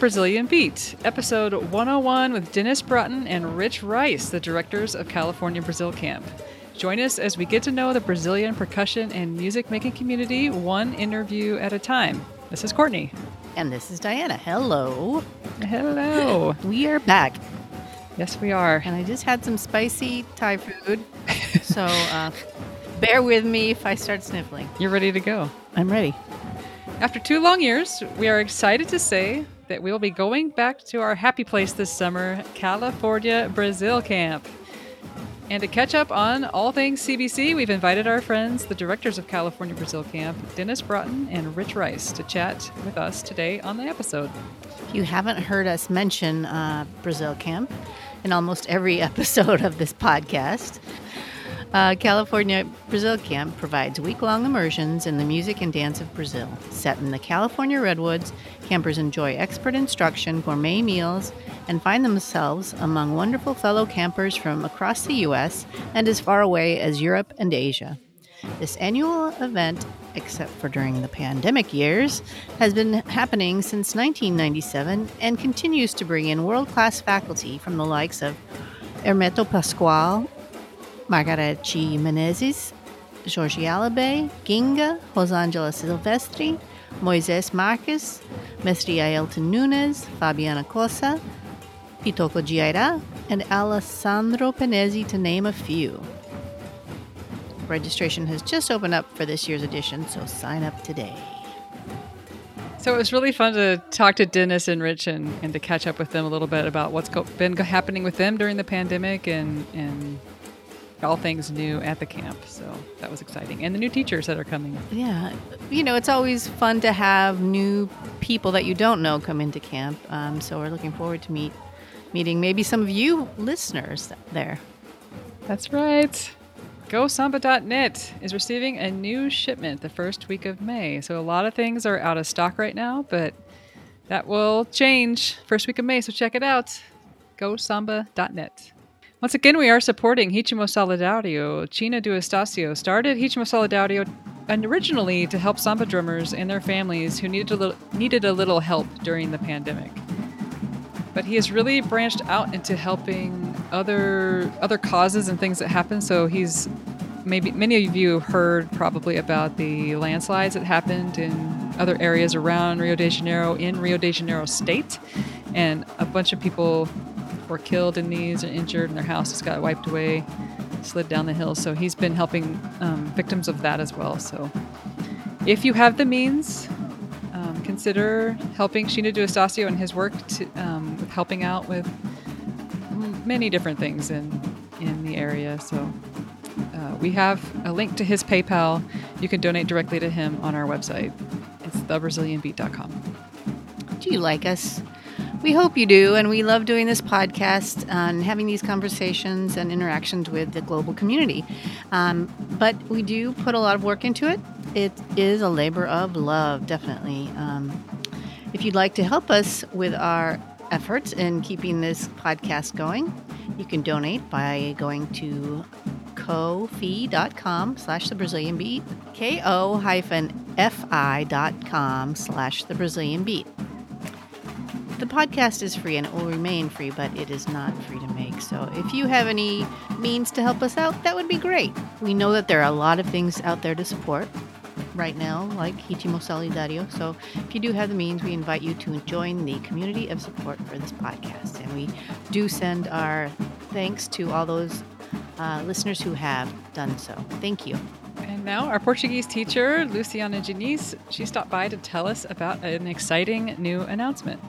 Brazilian Beat, episode 101 with Dennis Broughton and Rich Rice, the directors of California Brazil Camp. Join us as we get to know the Brazilian percussion and music making community one interview at a time. This is Courtney. And this is Diana. Hello. Hello. We are back. Yes, we are. And I just had some spicy Thai food. so uh, bear with me if I start sniffling. You're ready to go. I'm ready. After two long years, we are excited to say that we will be going back to our happy place this summer, California Brazil Camp. And to catch up on all things CBC, we've invited our friends, the directors of California Brazil Camp, Dennis Broughton and Rich Rice, to chat with us today on the episode. If you haven't heard us mention uh, Brazil Camp in almost every episode of this podcast, uh, California Brazil Camp provides week long immersions in the music and dance of Brazil. Set in the California Redwoods, campers enjoy expert instruction, gourmet meals, and find themselves among wonderful fellow campers from across the U.S. and as far away as Europe and Asia. This annual event, except for during the pandemic years, has been happening since 1997 and continues to bring in world class faculty from the likes of Hermeto Pascoal, Margareth Menezes, Jorge Alabé, Guinga, Rosângela Silvestre, Moyseis Marques, Mestre Ailton Nunes, Fabiana Cozza, Pitoko Giaira, and Alessandro Penezzi, to name a few. Registration has just opened up for this year's edition, so sign up today. So it was really fun to talk to Dennis and Rich and, and to catch up with them a little bit about what's co- been happening with them during the pandemic and, and all things new at the camp. So that was exciting. And the new teachers that are coming. Yeah. You know, it's always fun to have new people that you don't know come into camp. Um, so we're looking forward to meet meeting maybe some of you listeners there. That's right. GoSamba.net is receiving a new shipment the first week of May. So a lot of things are out of stock right now, but that will change first week of May. So check it out. GoSamba.net. Once again, we are supporting Ritmo Solidario. China do Estacio started Ritmo Solidario originally to help samba drummers and their families who needed a little, needed a little help during the pandemic. But he has really branched out into helping other other causes and things that happen. So he's maybe many of you heard probably about the landslides that happened in other areas around Rio de Janeiro in Rio de Janeiro state, and a bunch of people were killed in these and injured, and their houses got wiped away, slid down the hill. So he's been helping um, victims of that as well. So if you have the means, um, consider helping China do Estacio and his work to, um, with helping out with many different things in in the area. So uh, we have a link to his PayPal. You can donate directly to him on our website. It's thebrazilianbeat.com. Do you like us? We hope you do, and we love doing this podcast and having these conversations and interactions with the global community. Um, but we do put a lot of work into it. It is a labor of love, definitely. Um, if you'd like to help us with our efforts in keeping this podcast going, you can donate by going to ko-fi.com slash the Brazilian Beat, ko-fi.com slash the Brazilian Beat. The podcast is free and it will remain free, but it is not free to make. So if you have any means to help us out, that would be great. We know that there are a lot of things out there to support right now, like Ritmo Solidario. So if you do have the means, we invite you to join the community of support for this podcast. And we do send our thanks to all those uh, listeners who have done so. Thank you. And now our Portuguese teacher, Luciana Diniz, she stopped by to tell us about an exciting new announcement.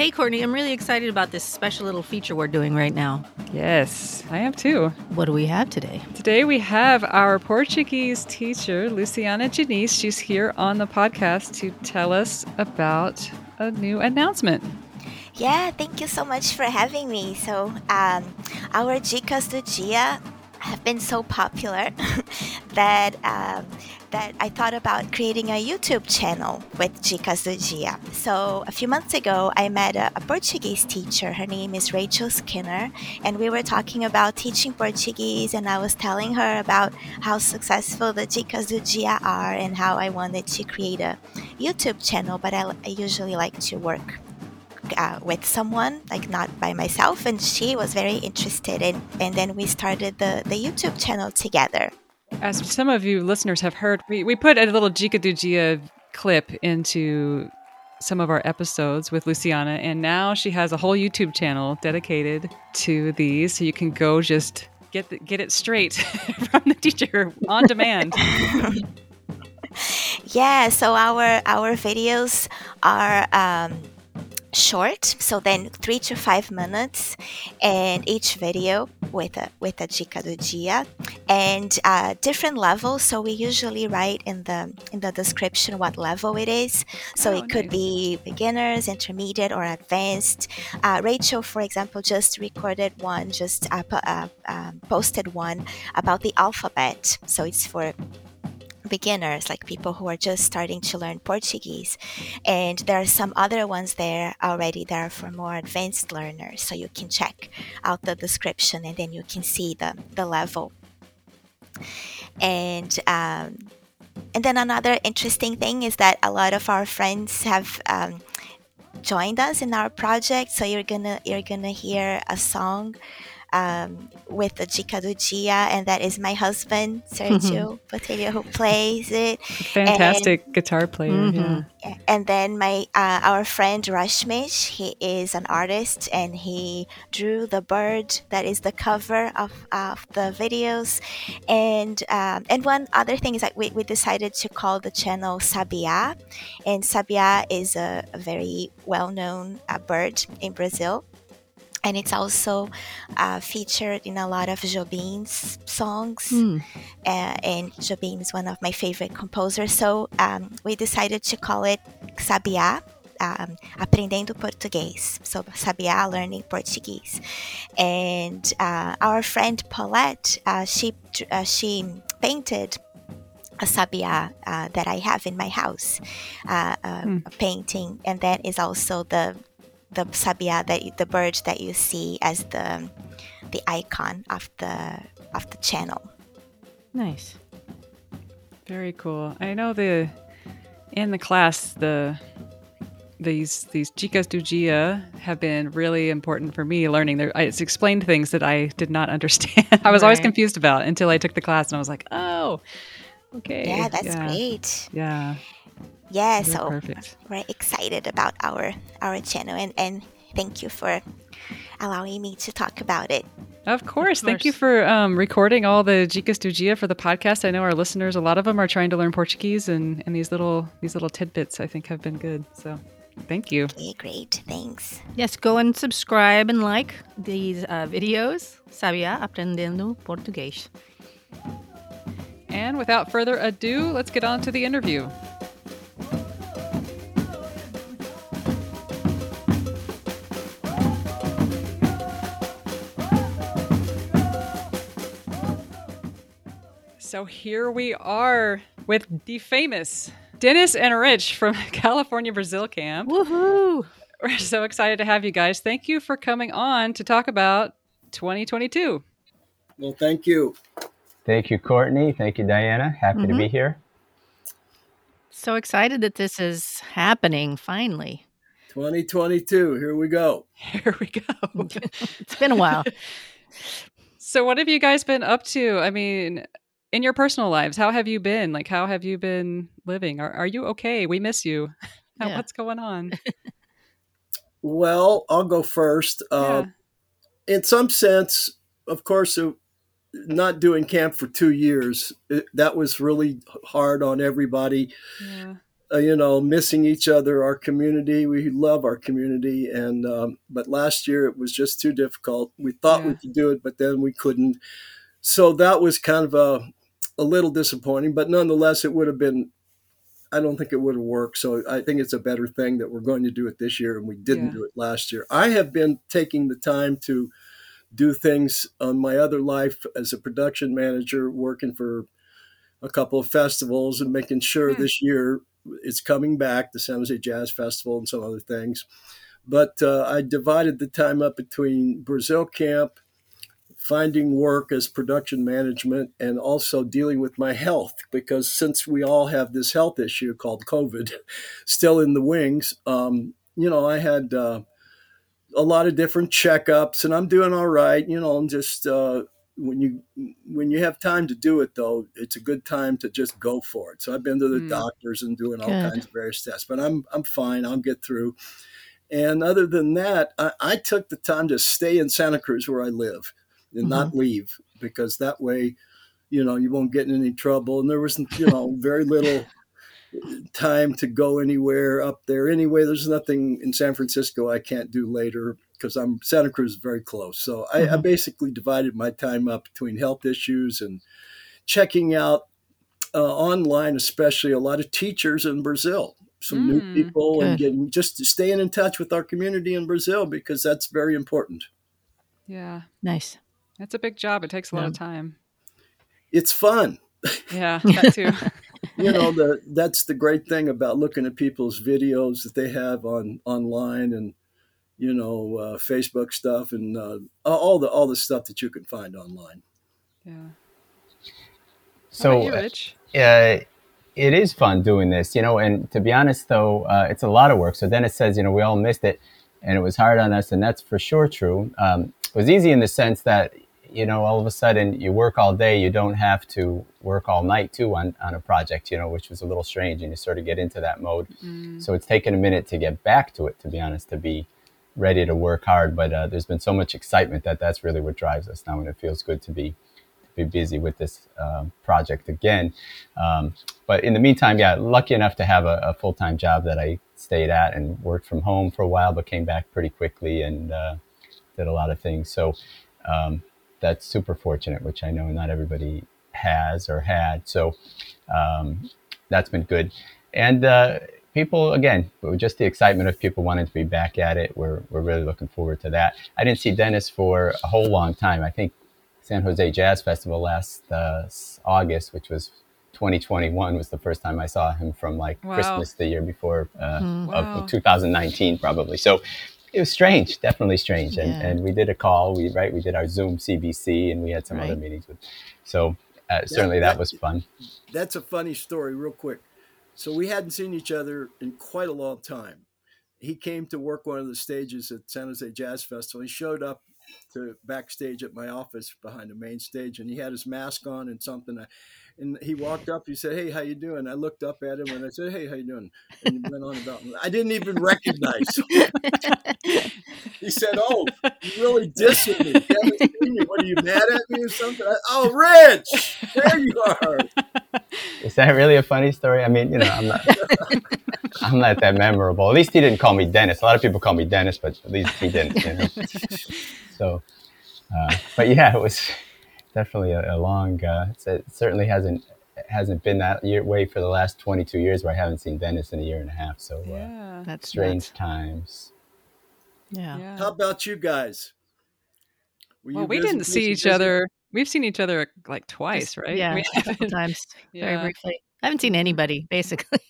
Hey, Courtney, I'm really excited about this special little feature we're doing right now. Yes, I am too. What do we have today? Today we have our Portuguese teacher, Luciana Diniz. She's here on the podcast to tell us about a new announcement. Yeah, thank you so much for having me. So, um, our Dicas do Dia have been so popular that um, that I thought about creating a YouTube channel with do Dia. So a few months ago, I met a, a, Portuguese teacher. Her name is Rachel Skinner, and we were talking about teaching Portuguese. And I was telling her about how successful the do Dia are, and how I wanted to create a YouTube channel. But I, I usually like to work uh, with someone, like not by myself, and she was very interested in. And then we started the, the YouTube channel together. As some of you listeners have heard, we, we put a little Dica do Dia clip into some of our episodes with Luciana, and now she has a whole YouTube channel dedicated to these. So you can go just get the, get it straight from the teacher on demand. yeah, so our our videos are um, short so then three to five minutes and each video with a with a dica do dia. And uh, different levels so we usually write in the in the description what level it is. So oh, it could nice. be beginners intermediate or advanced. Uh, rachel for example just recorded one just uh, uh um, posted one about the alphabet. So it's for beginners, like people who are just starting to learn Portuguese. And there are some other ones there already that are for more advanced learners. So you can check out the description and then you can see the, the level. And um, and then another interesting thing is that a lot of our friends have um, joined us in our project. So you're gonna you're gonna hear a song um, with the Dica do Dia, and that is my husband, Sergio mm-hmm. Botelho, who plays it. Fantastic and, guitar player, mm-hmm. yeah. And then my uh, our friend Rashmish, he is an artist, and he drew the bird that is the cover of, of the videos. And um, and one other thing is that we, we decided to call the channel Sabiá, and Sabiá is a, a very well known uh, bird in Brazil and it's also uh, featured in a lot of Jobim's songs. Mm. Uh, and Jobim is one of my favorite composers, so um, we decided to call it Sabiá. Um, aprendendo português, so Sabiá learning Portuguese, and uh, our friend Paulette, uh, she uh, she painted a sabiá uh, that I have in my house, uh, uh, mm. a painting, and that is also the the sabiá that you, the bird that you see as the the icon of the of the channel. Nice. Very cool. I know the in the class the these these dicas do dia have been really important for me learning. There, it's explained things that I did not understand. I was right. always confused about until I took the class, and I was like, oh, okay. Yeah, that's yeah. great. Yeah yeah so perfect. we're excited about our our channel and and thank you for allowing me to talk about it of course. Of course. Thank you for um, recording all the Dicas do Dia for the podcast. I know our listeners, a lot of them are trying to learn Portuguese, and, and these little these little tidbits I think have been good. So thank you. Okay, great. Thanks. Yes, go and subscribe and like these uh, videos. Sabia Aprendendo Português. And without further ado, let's get on to the interview. So here we are with the famous Dennis and Rich from California Brazil Camp. Woohoo! We're so excited to have you guys. Thank you for coming on to talk about 2022. Well, thank you. Thank you, Courtney. Thank you, Diana. Happy mm-hmm. to be mm-hmm. here. So excited that this is happening finally. 2022. Here we go. Here we go. it's been a while. so, what have you guys been up to? I mean, in your personal lives, how have you been? Like, how have you been living? Are, are you okay? We miss you. Yeah. What's going on? well, I'll go first. Uh, In some sense, of course, uh, not doing camp for two years, it, that was really hard on everybody. Yeah. Uh, you know, missing each other, our community. We love our community, and um, but last year it was just too difficult. We thought yeah. we could do it, but then we couldn't. So that was kind of a a little disappointing, but nonetheless, it would have been. I don't think it would have worked. So I think it's a better thing that we're going to do it this year, and we didn't yeah. do it last year. I have been taking the time to do things on my other life as a production manager, working for a couple of festivals and making sure hmm. this year it's coming back, the San Jose Jazz Festival and some other things. But uh, I divided the time up between Brazil camp, finding work as production management, and also dealing with my health. Because since we all have this health issue called COVID still in the wings, um, you know, I had uh, a lot of different checkups and I'm doing all right, you know, I'm just. Uh, when you when you have time to do it though it's a good time to just go for it so i've been to the mm. doctors and doing all good. kinds of various tests but i'm i'm fine i'll get through and other than that, I, I, took the time to stay in Santa Cruz where I live and mm-hmm. not leave because that way, you know, you won't get in any trouble. And there was, you know, very little time to go anywhere up there. Anyway, there's nothing in San Francisco I can't do later because I'm Santa Cruz is very close. So I, mm-hmm. I basically divided my time up between health issues and checking out uh, online, especially a lot of teachers in Brazil some mm, new people good. and getting just staying in touch with our community in Brazil because that's very important. Yeah. Nice. That's a big job. It takes a yeah. lot of time. It's fun. Yeah, that too. you know, the that's the great thing about looking at people's videos that they have on online and you know, uh, Facebook stuff and uh, all the all the stuff that you can find online. Yeah. So, you, uh, it is fun doing this, you know. And to be honest, though, uh, it's a lot of work. So then it says, you know, we all missed it, and it was hard on us, and that's for sure true. Um, it was easy in the sense that, you know, all of a sudden you work all day, you don't have to work all night too on on a project, you know, which was a little strange, and you sort of get into that mode. Mm. So it's taken a minute to get back to it, to be honest, to be ready to work hard. But uh, there's been so much excitement that that's really what drives us now, and it feels good to be be busy with this uh, project again. Um, but in the meantime, yeah, lucky enough to have a, a full time job that I stayed at and worked from home for a while, but came back pretty quickly and uh, did a lot of things. So um, that's super fortunate, which I know not everybody has or had. So um, that's been good. And uh, people, again, just the excitement of people wanting to be back at it. We're, we're really looking forward to that. I didn't see Dennis for a whole long time. I think San Jose Jazz Festival last uh, August, which was 2021, was the first time I saw him from like wow. Christmas the year before uh, mm, wow. of 2019, probably. So it was strange, definitely strange. And, yeah. and we did a call, we right, we did our Zoom CBC, and we had some right. other meetings with. So uh, certainly that, that was fun. That's a funny story, real quick. So we hadn't seen each other in quite a long time. He came to work one of the stages at San Jose Jazz Festival. He showed up to backstage at my office behind the main stage, and he had his mask on and something. And he walked up. He said, "Hey, how you doing?" I looked up at him and I said, "Hey, how you doing?" And he went on about. I didn't even recognize. He said, "Oh, you really? You me. What are you mad at me or something?" I, oh, Rich, there you are. Is that really a funny story? I mean, you know, I'm not. I'm not that memorable. At least he didn't call me Dennis. A lot of people call me Dennis, but at least he didn't. You know? So, uh, but yeah, it was definitely a, a long. Uh, it certainly hasn't hasn't been that year, way for the last 22 years where I haven't seen Dennis in a year and a half. So uh, yeah, that's strange nuts. times. Yeah. yeah. How about you guys? Were well, we didn't see each busy? other. We've seen each other like twice, right? Yeah, a couple times, yeah. very briefly. I haven't seen anybody basically,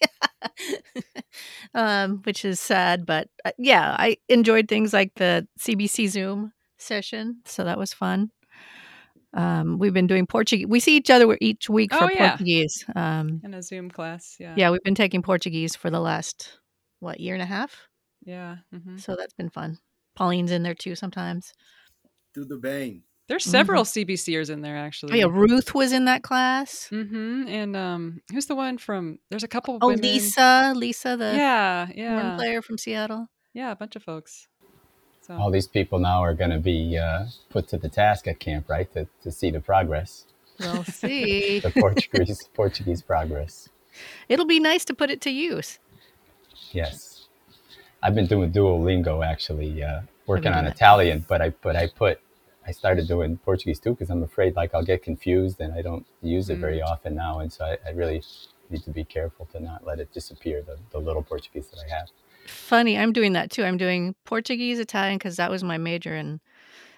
um, which is sad. But uh, yeah, I enjoyed things like the CBC Zoom session, so that was fun. Um, we've been doing Portuguese. We see each other each week for oh, yeah. Portuguese. Um, in a Zoom class, yeah. Yeah, we've been taking Portuguese for the last what year and a half. Yeah. Mm-hmm. So that's been fun. Pauline's in there too sometimes. Tudo bem. There's several mm-hmm. CBCers in there actually. Oh, yeah, Ruth was in that class. Mm-hmm. And um, who's the one from? There's a couple. Oh, women. Lisa, Lisa, the yeah, yeah, player from Seattle. Yeah, a bunch of folks. So. All these people now are going to be uh, put to the task at camp, right, to, to see the progress. We'll see the Portuguese Portuguese progress. It'll be nice to put it to use. Yes, I've been doing Duolingo actually, uh, working on Italian, but I but I put I started doing Portuguese too because I'm afraid like I'll get confused and I don't use it mm. very often now, and so I, I really need to be careful to not let it disappear the, the little Portuguese that I have funny. I'm doing that too. I'm doing Portuguese, Italian because that was my major in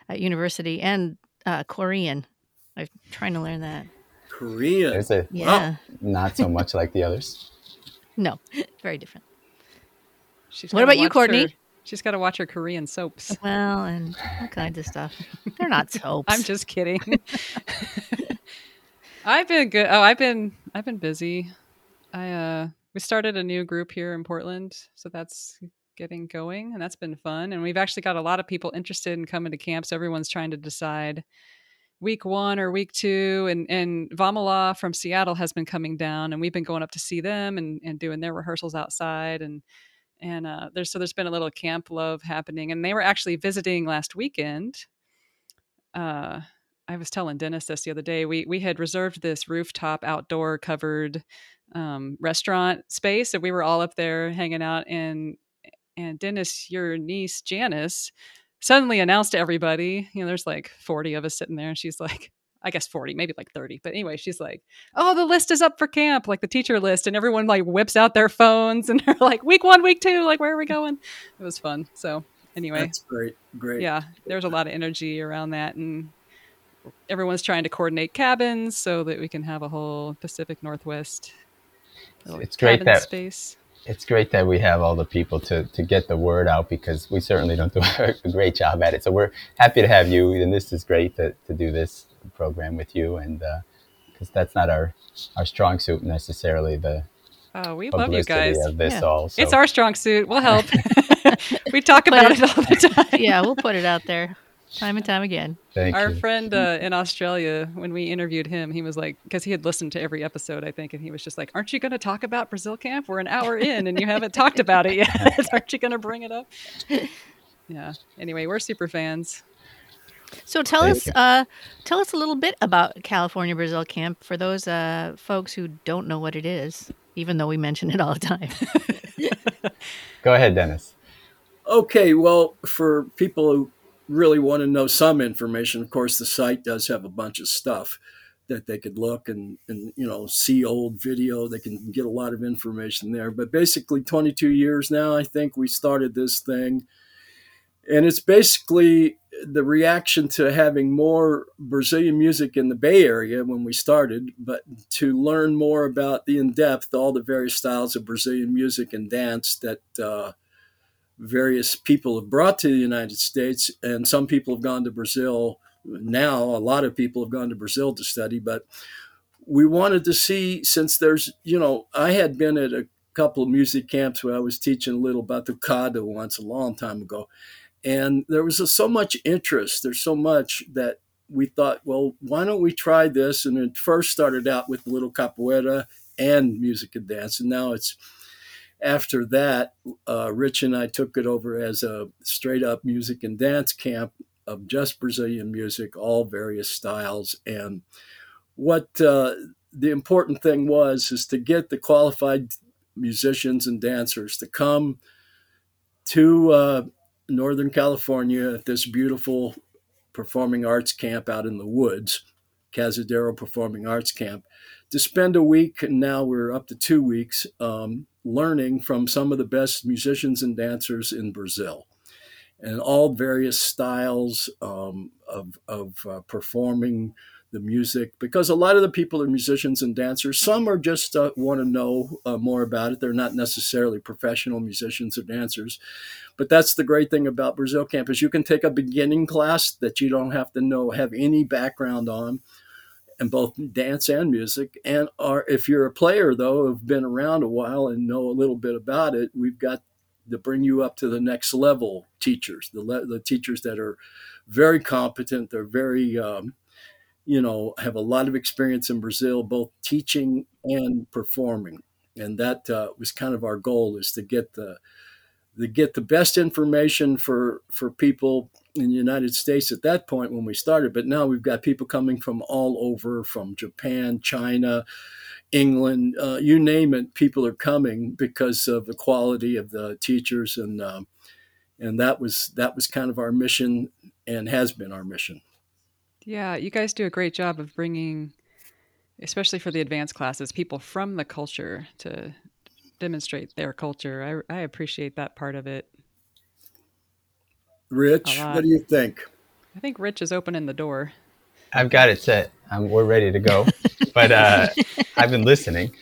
at university and uh, Korean. I'm trying to learn that. Korean. Is it? Yeah. Not so much like the others. No, very different. She's what about you, Courtney? Her, she's got to watch her Korean soaps. Well, and all kinds of stuff. They're not soaps. I'm just kidding. I've been good. Oh, I've been I've been busy. I uh we started a new group here in Portland, so that's getting going and that's been fun. And we've actually got a lot of people interested in coming to camp. So everyone's trying to decide week one or week two. And and Vamala from Seattle has been coming down and we've been going up to see them and, and doing their rehearsals outside and and uh, there's so there's been a little camp love happening and they were actually visiting last weekend uh, I was telling Dennis this the other day. We we had reserved this rooftop outdoor covered um, restaurant space, and we were all up there hanging out. And and Dennis, your niece Janice, suddenly announced to everybody, you know, there's like 40 of us sitting there, and she's like, I guess 40, maybe like 30. But anyway, she's like, oh, the list is up for camp, like the teacher list. And everyone like whips out their phones and they're like, week one, week two, like, where are we going? It was fun. So anyway. That's great. Great. Yeah. There's a lot of energy around that. And everyone's trying to coordinate cabins so that we can have a whole Pacific Northwest. It's great that space. It's great that we have all the people to, to get the word out because we certainly don't do a great job at it. So we're happy to have you, and this is great to, to do this program with you, and because uh, that's not our our strong suit necessarily. The oh, we love you guys. This yeah. all, so. It's our strong suit. We'll help. we talk about it, it all the time. Yeah, we'll put it out there time and time again. Thank Our you. friend uh, in Australia, when we interviewed him, he was like, because he had listened to every episode, I think, and he was just like, "Aren't you going to talk about Brazil camp? We're an hour in, and you haven't talked about it yet. Aren't you going to bring it up?" Yeah. Anyway, we're super fans. So tell Thank us, uh, tell us a little bit about California Brazil Camp for those uh, folks who don't know what it is, even though we mention it all the time. Go ahead, Dennis. Okay, well, for people who really want to know some information, of course, the site does have a bunch of stuff that they could look and, and you know see old video. They can get a lot of information there. But basically, 22 years now, I think we started this thing, and it's basically the reaction to having more Brazilian music in the Bay Area when we started, but to learn more about the in depth all the various styles of Brazilian music and dance that. Uh, various people have brought to the United States, and some people have gone to Brazil. Now, a lot of people have gone to Brazil to study, but we wanted to see since there's, you know, I had been at a couple of music camps where I was teaching a little batucada once a long time ago, and there was a, so much interest. There's so much that we thought, well, why don't we try this? And it first started out with a little capoeira and music and dance, and now it's after that, uh, Rich and I took it over as a straight up music and dance camp of just Brazilian music, all various styles. And what uh, the important thing was is to get the qualified musicians and dancers to come to uh, Northern California at this beautiful performing arts camp out in the woods, Cazadero Performing Arts Camp, to spend a week, and now we're up to two weeks, um, learning from some of the best musicians and dancers in Brazil. And all various styles um, of, of uh, performing the music because a lot of the people are musicians and dancers. Some are just uh, want to know uh, more about it. They're not necessarily professional musicians or dancers. But that's the great thing about brazil campus. You can take a beginning class that you don't have to know have any background on and both dance and music. And are, if you're a player, though, have been around a while and know a little bit about it, we've got to bring you up to the next level teachers, the, le- the teachers that are very competent. They're very, um, you know, have a lot of experience in Brazil, both teaching and performing. And that uh, was kind of our goal is to get the to get the best information for for people in the United States at that point when we started, but now we've got people coming from all over, from Japan, China, England, uh, you name it. People are coming because of the quality of the teachers, and um, and that was that was kind of our mission, and has been our mission. Yeah, you guys do a great job of bringing, especially for the advanced classes, people from the culture to demonstrate their culture. I, I appreciate that part of it. Rich, what do you think? I think Rich is opening the door. I've got it set. Um, we're ready to go. but uh, I've been listening.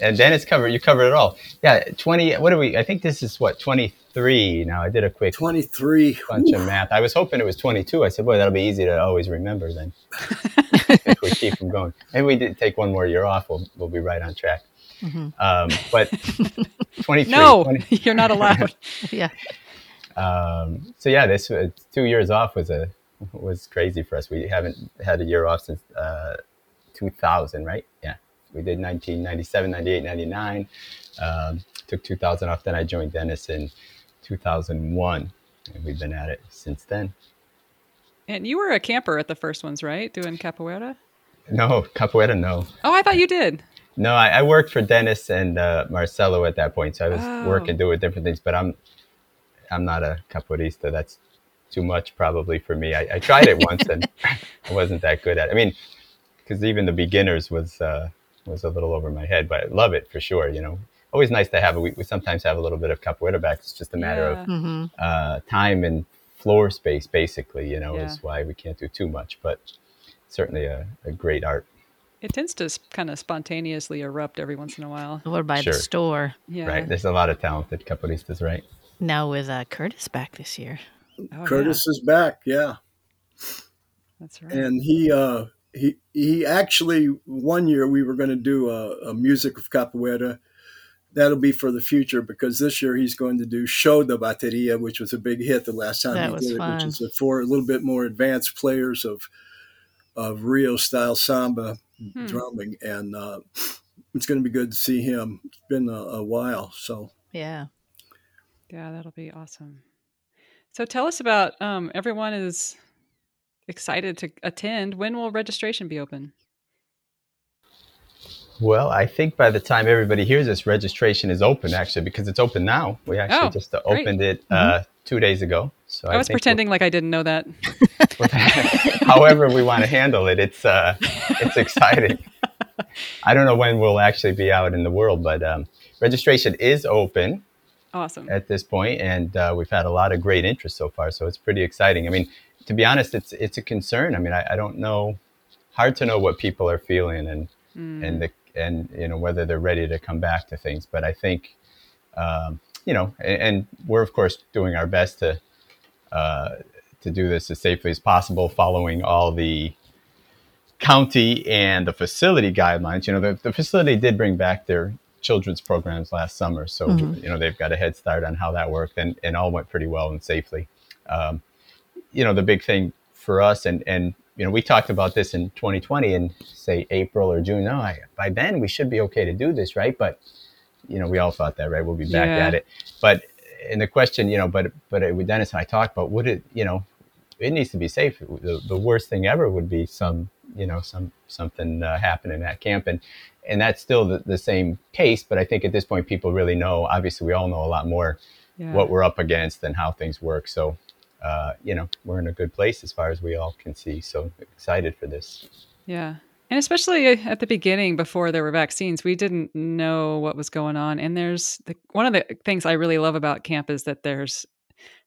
and Dennis covered, you covered it all. Yeah, 20, what are we, I think this is what, 23 now. I did a quick 23 bunch Ooh. of math. I was hoping it was 22. I said, boy, that'll be easy to always remember then. if we keep them going. Maybe we did take one more year off. We'll, we'll be right on track. Mm-hmm. Um, but 23. No, 20. you're not allowed. yeah. Um, so yeah, this uh, two years off was a was crazy for us. We haven't had a year off since uh, 2000, right? Yeah, we did 1997, 98, 99. Um, took 2000 off. Then I joined Dennis in 2001, and we've been at it since then. And you were a camper at the first ones, right? Doing capoeira? No, capoeira, no. Oh, I thought you did. No, I, I worked for Dennis and uh, Marcelo at that point, so I was oh. working doing different things. But I'm I'm not a capoeirista. That's too much probably for me. I, I tried it once and I wasn't that good at it. I mean, because even the beginners was uh, was a little over my head, but I love it for sure. You know, always nice to have it. We, we sometimes have a little bit of capoeira back. It's just a matter yeah. of mm-hmm. uh, time and floor space, basically. You know, yeah. is why we can't do too much, but certainly a, a great art. It tends to kind of spontaneously erupt every once in a while. Or by sure. the store. Yeah. Right. There's a lot of talented capoeiristas, right? Now with uh, Curtis back this year. Oh, Curtis yeah. is back, yeah. That's right. And he uh, he he actually one year we were going to do a, a, music of capoeira. That'll be for the future because this year he's going to do Show de Bateria, which was a big hit the last time that he did fun. it, which is for a little bit more advanced players of of Rio style samba hmm. drumming, and uh, it's going to be good to see him. It's been a, a while, so yeah, yeah, that'll be awesome. So tell us about um, everyone is excited to attend. When will registration be open? Well, I think by the time everybody hears this, registration is open actually because it's open now. We actually oh, just uh, opened it uh, mm-hmm. two days ago. So I, I was pretending like I didn't know that. however we want to handle it, it's uh, it's exciting. I don't know when we'll actually be out in the world, but um, registration is open. Awesome. At this point, and uh, we've had a lot of great interest so far, so it's pretty exciting. I mean, to be honest, it's it's a concern. I mean, I, I don't know, hard to know what people are feeling and mm. and the and you know whether they're ready to come back to things. But I think, um, you know, and, and, we're of course doing our best to uh, to do this as safely as possible, following all the county and the facility guidelines. You know, the, the facility did bring back their children's programs last summer. So, mm-hmm. you know, they've got a head start on how that worked and, and all went pretty well and safely. Um, you know, the big thing for us and, and, you know, we talked about this in 2020 in say April or June. No, I, by then we should be okay to do this, right? But, you know, we all thought that, right? We'll be back yeah. at it. But, in the question, you know, but, but with Dennis and I talked about, would it, you know, it needs to be safe. The, the worst thing ever would be some, you know, some something uh, happening at camp, and and that's still the, the same case. But I think at this point, people really know. Obviously, we all know a lot more yeah. what we're up against and how things work. So, uh, you know, we're in a good place as far as we all can see. So excited for this. Yeah. And especially at the beginning, before there were vaccines, we didn't know what was going on. And there's the, one of the things I really love about camp is that there's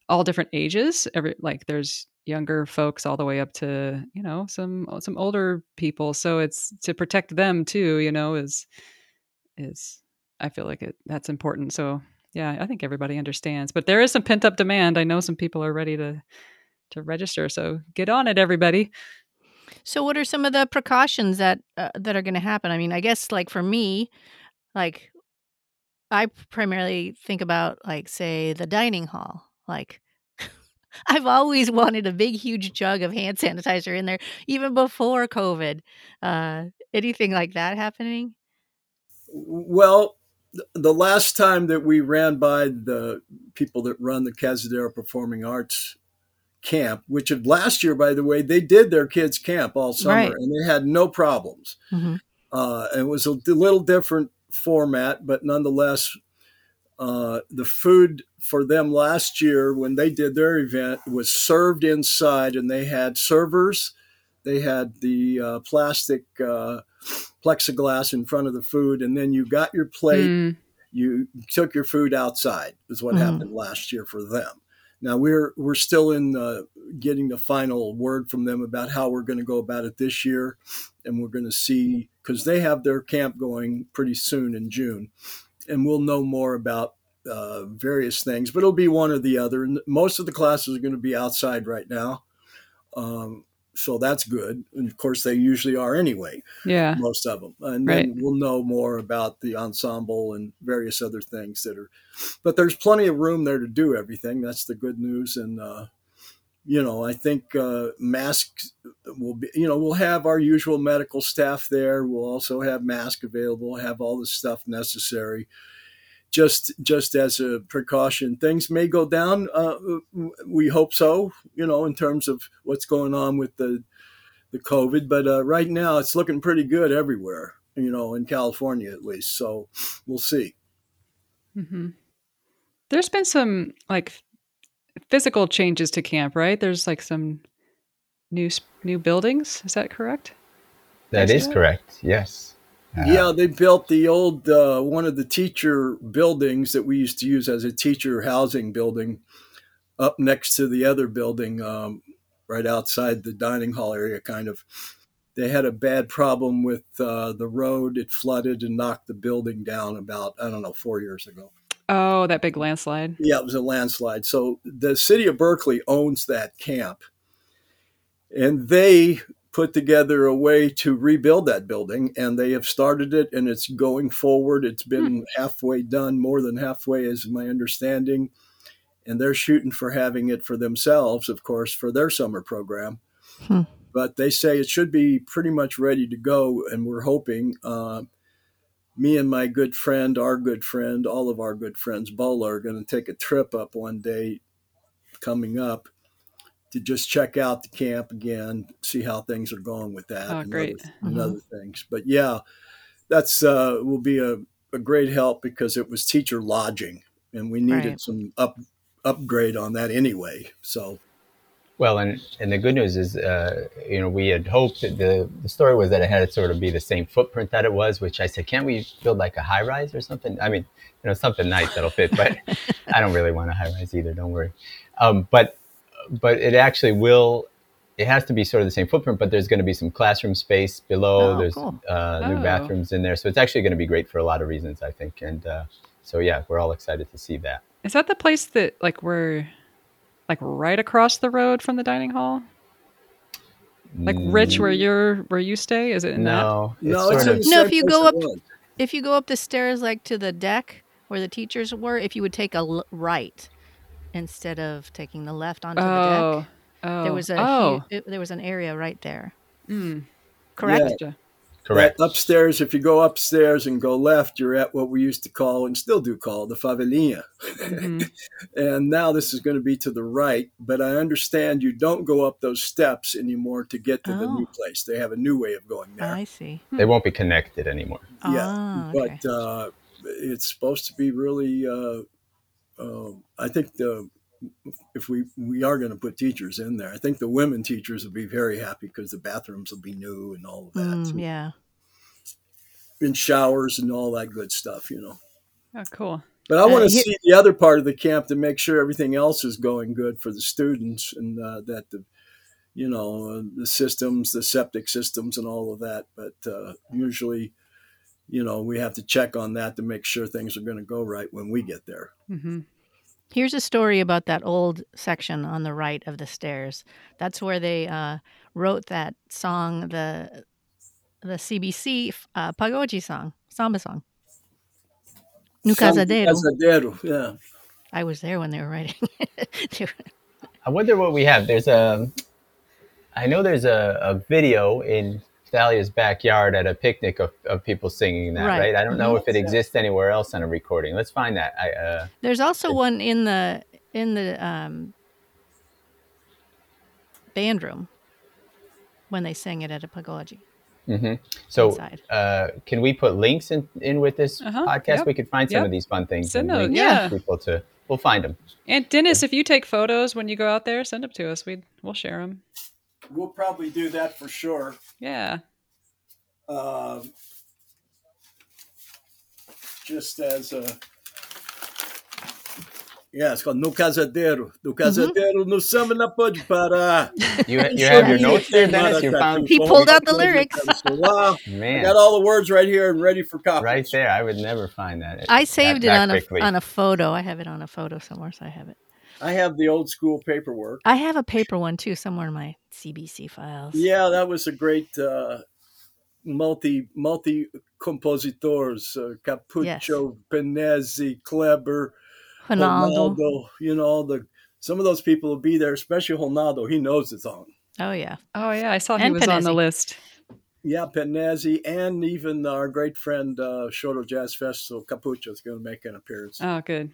all different ages. Every like there's younger folks all the way up to you know some some older people. So it's to protect them too you know is is i feel like it that's important. So yeah i think everybody understands but there is some pent up demand. I know some people are ready to to register so get on it everybody. So what are some of the precautions that uh, that are going to happen? I mean i guess like for me like i primarily think about like say the dining hall. Like I've always wanted a big, huge jug of hand sanitizer in there, even before COVID. Uh, anything like that happening? Well, the last time that we ran by the people that run the Cazadero Performing Arts camp, which of last year, by the way, they did their kids' camp all summer right. and they had no problems. Mm-hmm. Uh, it was a little different format, but nonetheless, uh, the food for them last year when they did their event was served inside, and they had servers. They had the uh, plastic uh, plexiglass in front of the food, and then you got your plate. Mm. You took your food outside. Is what mm. happened last year for them. Now we're we're still in uh, getting the final word from them about how we're going to go about it this year, and we're going to see because they have their camp going pretty soon in June, and we'll know more about uh, various things. But it'll be one or the other. And most of the classes are going to be outside right now. Um, so that's good. And of course, they usually are anyway. Yeah, most of them. And right. then we'll know more about the ensemble and various other things that are. But there's plenty of room there to do everything. That's the good news. And uh, you know, I think uh, masks will be. You know, we'll have our usual medical staff there. We'll also have masks available. Have all the stuff necessary just just as a precaution. Things may go down. Uh, we hope so. You know, in terms of what's going on with the the COVID, but uh, right now it's looking pretty good everywhere. You know, in California at least. So we'll see. Mm-hmm. There's been some like physical changes to camp, right? There's like some new new buildings. Is that correct? That is, is correct. Yes. Yeah, they built the old uh, one of the teacher buildings that we used to use as a teacher housing building up next to the other building um, right outside the dining hall area kind of they had a bad problem with uh, the road it flooded and knocked the building down about i don't know four years ago oh that big landslide yeah it was a landslide so the city of berkeley owns that camp and they put together a way to rebuild that building, and they have started it, and it's going forward. It's been hmm. halfway done, more than halfway, is my understanding, and they're shooting for having it for themselves, of course, for their summer program. Hmm. But they say it should be pretty much ready to go, and we're hoping. Uh, me and my good friend, our good friend, all of our good friends, Bola, are going to take a trip up one day coming up to just check out the camp again, see how things are going with that oh, and, great. Other, mm-hmm. and other things. But yeah, that's uh, will be a, a great help because it was teacher lodging, and we needed right. some up upgrade on that anyway. So. Well, and, and the good news is, uh, you know, we had hoped that the, the story was that it had to sort of be the same footprint that it was, which I said, can't we build like a high rise or something? I mean, you know, something nice that'll fit, but I don't really want a high rise either. Don't worry. Um, but but it actually will. It has to be sort of the same footprint, but there's going to be some classroom space below. Oh, there's cool. uh, new oh. bathrooms in there, so it's actually going to be great for a lot of reasons, I think. And uh, so yeah, we're all excited to see that. Is that the place that like we're like right across the road from the dining hall? Like Rich, where mm. you're where you stay, is it in no, that? No, it's of, no. If you go up, if you go up the stairs like to the deck where the teachers were, if you would take a l- right, instead of taking the left onto oh. the deck. Oh. There was a oh. Huge, there was an area right there. Mm. Correct. Yeah. Correct. upstairs, if you go upstairs and go left, you're at what we used to call and still do call the favelinha. Mm-hmm. and now this is going to be to the right, but I understand you don't go up those steps anymore to get to oh. the new oh. place. They have a new way of going there. I see. They won't be connected anymore. Yeah, ah, okay. but uh, it's supposed to be really. Uh, uh, I think the if we we are going to put teachers in there, I think the women teachers will be very happy because the bathrooms will be new and all of that. Mm, yeah. And showers and all that good stuff, you know. Oh, cool. But I want to uh, see the other part of the camp to make sure everything else is going good for the students and uh, that the, you know, uh, the systems, the septic systems, and all of that. But uh, usually, you know, we have to check on that to make sure things are going to go right when we get there. Mm-hmm. Here's a story about that old section on the right of the stairs. That's where they uh, wrote that song, the the CBC uh, Pagode song, samba song. No Cazadero. Cazadero, yeah. I was there when they were writing. I wonder what we have. There's a, I know there's a, a video in Thalia's backyard at a picnic of, of people singing that, right? right? I don't know mm-hmm. if it exists anywhere else on a recording. Let's find that. I, uh, There's also one in the in the um, band room when they sang it at a pagode. Mm-hmm. So, uh, can we put links in, in with this uh-huh. podcast? Yep. We could find some yep. of these fun things. Send those, yeah. People to we'll find them. And Dennis, if you take photos when you go out there, send them to us. We we'll share them. We'll probably do that for sure. Yeah. Um, just as a, Yeah, it's called No Cazadero. No. Cazadero, mm-hmm. no samba na pode parar. You, you have your notes there, Dennis? You found... He pulled out the lyrics. wow. Man. I got all the words right here and ready for copy. Right there. I would never find that. I saved that, it on a, on a photo. I have it on a photo somewhere, so I have it. I have the old school paperwork. I have a paper one too, somewhere in my CBC files. Yeah, that was a great uh, multi multi compositors: uh, Capuccio, yes. Penezzi, Kleber, Ronaldo. Ronaldo. You know, the some of those people will be there, especially Ronaldo. He knows the song. Oh yeah. Oh yeah, I saw he was on the list. Yeah, Penezzi and even our great friend uh, Choro Jazz Festival, Capuccio is going to make an appearance. Oh, good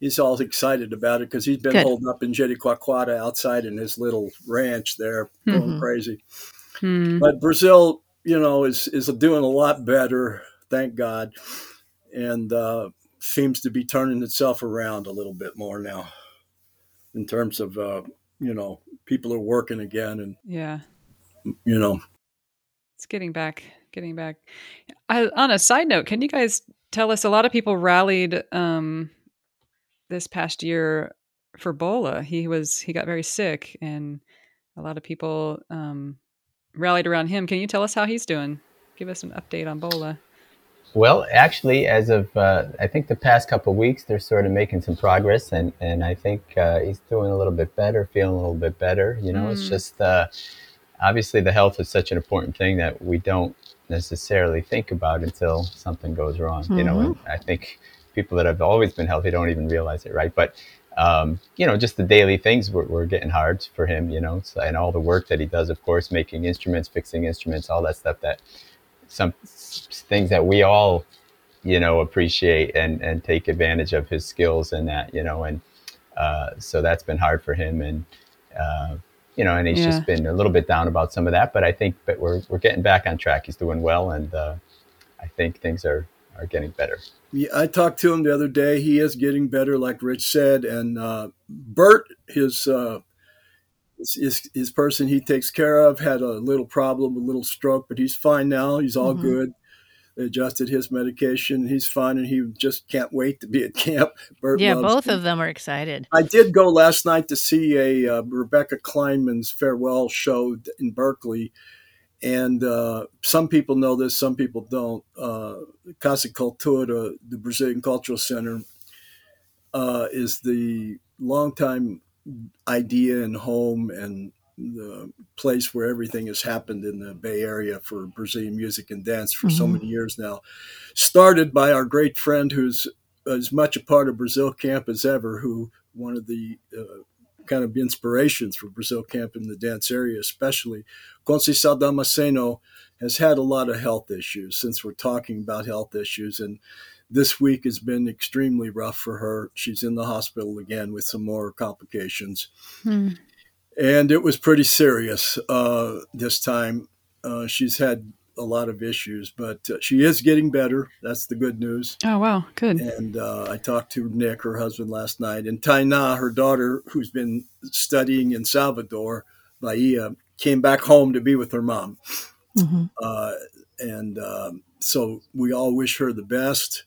he's all excited about it because he's been Good. holding up in Jericoacoara outside in his little ranch there, mm-hmm. going crazy. Mm-hmm. But Brazil, you know, is is doing a lot better, thank God, and uh, seems to be turning itself around a little bit more now, in terms of uh, you know people are working again and yeah, you know, it's getting back, getting back. I, on a side note, can you guys tell us? A lot of people rallied. Um, this past year for Bola. He was he got very sick, and a lot of people um, rallied around him. Can you tell us how he's doing? Give us an update on Bola. Well, actually, as of uh, I think the past couple of weeks, they're sort of making some progress, and and I think uh, he's doing a little bit better, feeling a little bit better. You know, mm. it's just uh, obviously the health is such an important thing that we don't necessarily think about until something goes wrong. Mm-hmm. You know, and mm-hmm. I think people that have always been healthy don't even realize it, right? But um, you know, just the daily things were, were, getting hard for him, you know, so, and all the work that he does, of course, making instruments, fixing instruments, all that stuff that some things that we all, you know, appreciate and, and take advantage of his skills and that, you know, and uh, so that's been hard for him. And, uh, you know, and he's yeah. just been a little bit down about some of that, but I think but we're, we're getting back on track. He's doing well. And uh, I think things are, are getting better. Yeah, I talked to him the other day. He is getting better, like Rich said. And uh, Bert, his, uh, his his person he takes care of, had a little problem, a little stroke, but he's fine now. He's all mm-hmm. good. They adjusted his medication. He's fine, and he just can't wait to be at camp. Bert yeah, both him. of them are excited. I did go last night to see a uh, Rebecca Kleinman's farewell show in Berkeley and uh, some people know this, some people don't. Uh, Casa Cultura, the Brazilian Cultural Center, uh, is the longtime idea and home and the place where everything has happened in the Bay Area for Brazilian music and dance for mm-hmm. so many years now. Started by our great friend who's as much a part of Brazil Camp as ever, who one of the uh, kind of inspirations for Brazil Camp in the dance area, especially. Conceição Damasceno has had a lot of health issues since we're talking about health issues. And this week has been extremely rough for her. She's in the hospital again with some more complications. Hmm. And it was pretty serious uh, this time. Uh, she's had a lot of issues, but uh, she is getting better. That's the good news. Oh, wow. Good. And uh, I talked to Nick, her husband, last night. And Taina, her daughter, who's been studying in Salvador, Bahia, came back home to be with her mom. Mm-hmm. Uh, and um, so we all wish her the best.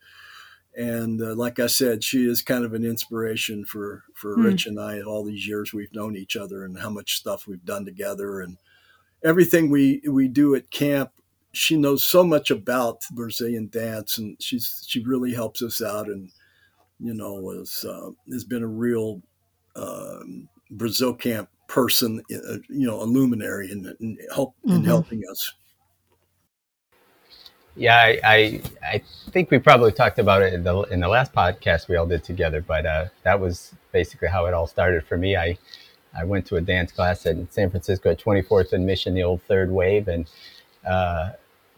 And uh, like I said, she is kind of an inspiration for, for mm. Rich and I all these years we've known each other and how much stuff we've done together and everything we, we do at camp she knows so much about Brazilian dance, and she's she really helps us out, and you know, has uh, has been a real uh, Brazil camp person, uh, you know, a luminary in, in help mm-hmm. in helping us. Yeah, I, I, I think we probably talked about it in the in the last podcast we all did together, but uh, that was basically how it all started for me. I I went to a dance class in San Francisco at 24th and Mission, the old Third Wave, and uh,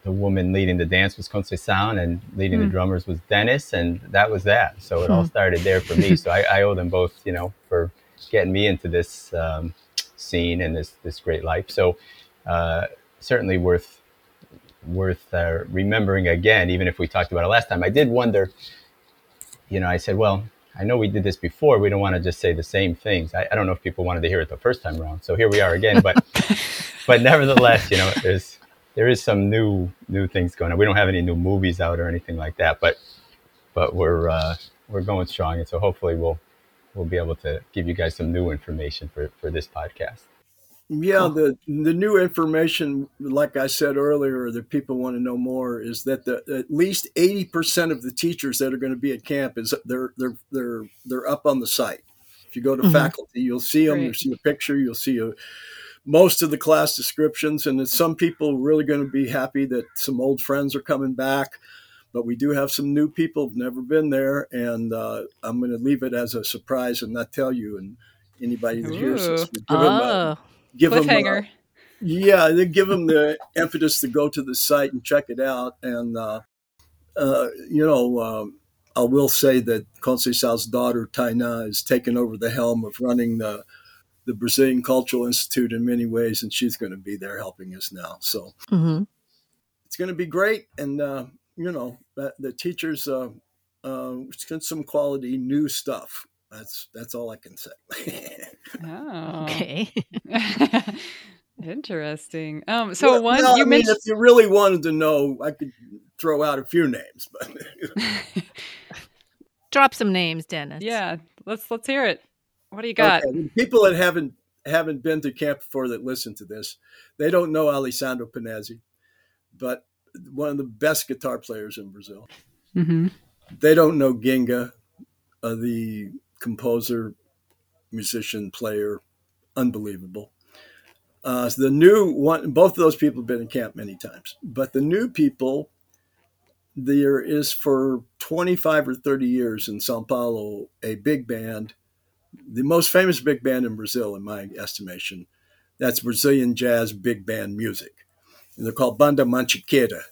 the woman leading the dance was Conceição and leading mm. the hmm. drummers was Dennis, and that was that. So it all hmm. started there for me. so I, I, owe them both, you know, for getting me into this um, scene and this this great life. So uh, certainly worth worth uh, remembering again, even if we talked about it last time. I did wonder, you know, I said, well, I know we did this before. We don't want to just say the same things. I, I don't know if people wanted to hear it the first time around. So here we are again. But but nevertheless, you know, there's there is some new new things going on. We don't have any new movies out or anything like that, but but we're uh, we're going strong, and so hopefully we'll we'll be able to give you guys some new information for for this podcast. Yeah, the the new information, like I said earlier, that people want to know more is that the, at least eighty percent of the teachers that are going to be at camp is they're they're they're they're up on the site. If you go to mm-hmm. faculty, you'll see them. You'll see a picture. You'll see a, most of the class descriptions, and some people really going to be happy that some old friends are coming back. But we do have some new people who've never been there, and uh, I'm going to leave it as a surprise and not tell you and anybody that hears this. Give oh give cliffhanger. Them, uh, yeah, they give them the impetus to go to the site and check it out. And uh, uh, you know, um, I will say that Conceição's daughter Tainá is taking over the helm of running the the Brazilian Cultural Institute in many ways, and she's going to be there helping us now. So mm-hmm. it's going to be great, and uh, you know, the teachers uh, uh, some quality new stuff. That's that's all I can say. oh, okay. Interesting. Um, so well, one well, you I mentioned mean, if you really wanted to know, I could throw out a few names, but drop some names, Dennis. Yeah, let's let's hear it. What do you got? Okay. People that haven't haven't been to camp before that listen to this, they don't know Alessandro Penezzi, but one of the best guitar players in Brazil. Mm-hmm. They don't know Guinga, uh, the composer, musician, player, unbelievable. Uh, so the new one, both of those people have been in camp many times, but the new people, there is for 25 or 30 years in Sao Paulo a big band, the most famous big band in Brazil, in my estimation. That's Brazilian jazz big band music. And they're called Banda Mantiqueira.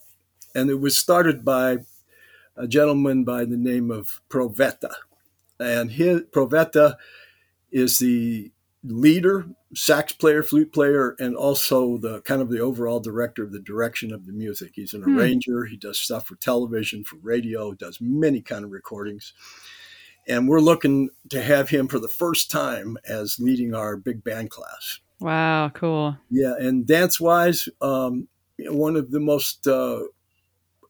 And it was started by a gentleman by the name of Proveta and his Proveta is the leader, sax player, flute player, and also the kind of the overall director of the direction of the music. He's an hmm. arranger. He does stuff for television, for radio, does many kind of recordings. And we're looking to have him for the first time as leading our big band class. Wow, cool. Yeah, and dance wise, um, one of the most, uh,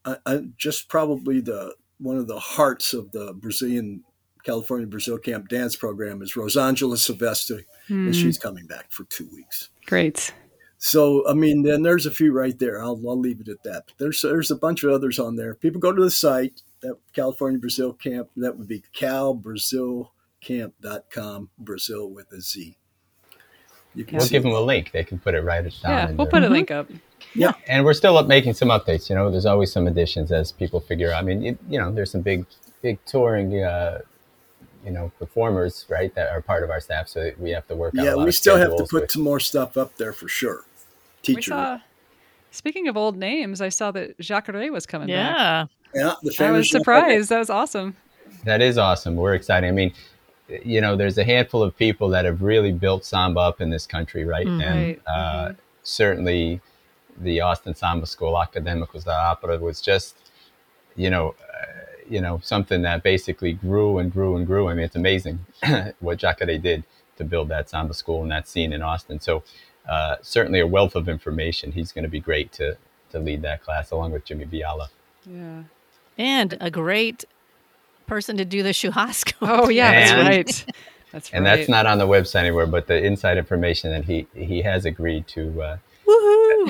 I, I, just probably the one of the hearts of the Brazilian California Brazil Camp dance program is Rosangela Silvestre, mm. and hmm. she's coming back for two weeks. Great. So, I mean, then there's a few right there. I'll, I'll leave it at that. But there's there's a bunch of others on there. People go to the site, that California Brazil Camp, that would be calbrazilcamp.com, Brazil with a Z. You can we'll give them a link. They can put it right down. Yeah, we'll put a link up. Yeah, and we're still up making some updates. You know, there's always some additions as people figure out. I mean, it, you know, there's some big, big touring uh, you know performers right that are part of our staff so we have to work yeah we still have to put with... some more stuff up there for sure teacher saw, speaking of old names i saw that jacare was coming yeah. back yeah i was surprised that was awesome that is awesome we're excited i mean you know there's a handful of people that have really built samba up in this country right mm-hmm. and. Uh, mm-hmm. certainly the austin samba school academicos da opera was just you know you know, something that basically grew and grew and grew. I mean, it's amazing what Jacare did to build that samba school and that scene in Austin. So uh, certainly a wealth of information. He's going to be great to to lead that class along with Jimmy Biala. Yeah, and a great person to do the churrasco. Oh yeah, and, that's right. That's right. and that's not on the website anywhere, but the inside information that he he has agreed to. Uh,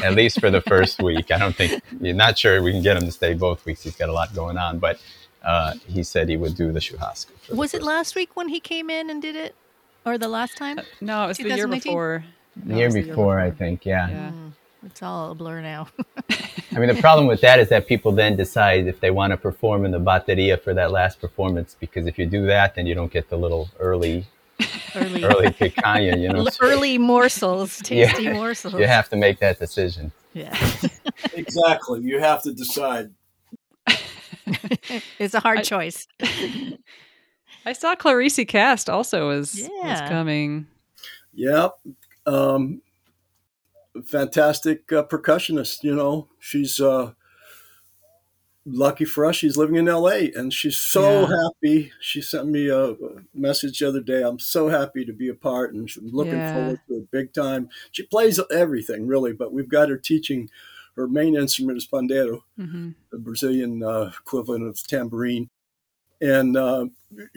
at least for the first week. I don't think you're not sure we can get him to stay both weeks. He's got a lot going on, but uh, he said he would do the churrasco. Was it last week when he came in and did it, or the last time? Uh, no, it was the year before. No, year, before, year before, I think. Yeah. yeah. Mm, it's all a blur now. I mean, the problem with that is that people then decide if they want to perform in the bateria for that last performance, because if you do that, then you don't get the little early early, early picanha, you know. Early morsels, tasty yeah, morsels. You have to make that decision. Yeah. exactly. You have to decide it's a hard I, choice. I saw Clarice Cast also was, yeah. was coming. Yep. Um, fantastic uh, percussionist, you know. She's uh, lucky for us. She's living in LA and she's so yeah. happy. She sent me a message the other day. I'm so happy to be a part and she's looking yeah. forward to it big time. She plays everything really, but we've got her teaching – her main instrument is pandeiro, mm-hmm. the Brazilian uh, equivalent of tambourine. and uh,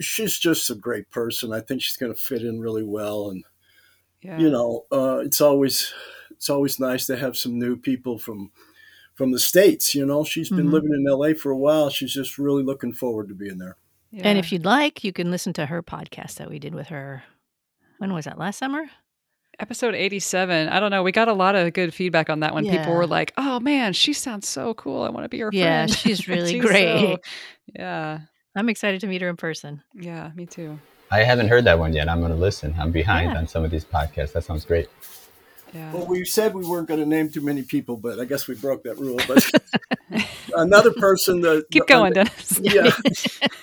she's just a great person. I think she's going to fit in really well, and yeah. you know, uh, it's always it's always nice to have some new people from from the states. You know, she's been mm-hmm. living in LA for a while. She's just really looking forward to being there. Yeah. And if you'd like, you can listen to her podcast that we did with her. When was that? Last summer? Episode 87. I don't know. We got a lot of good feedback on that one. Yeah. People were like, oh man, she sounds so cool. I want to be her yeah, friend. Yeah, she's really she's great. So, yeah. I'm excited to meet her in person. Yeah, me too. I haven't heard that one yet. I'm going to listen. I'm behind yeah. on some of these podcasts. That sounds great. Yeah. Well, we said we weren't going to name too many people, but I guess we broke that rule. But another person that keep going, Dennis. Yeah.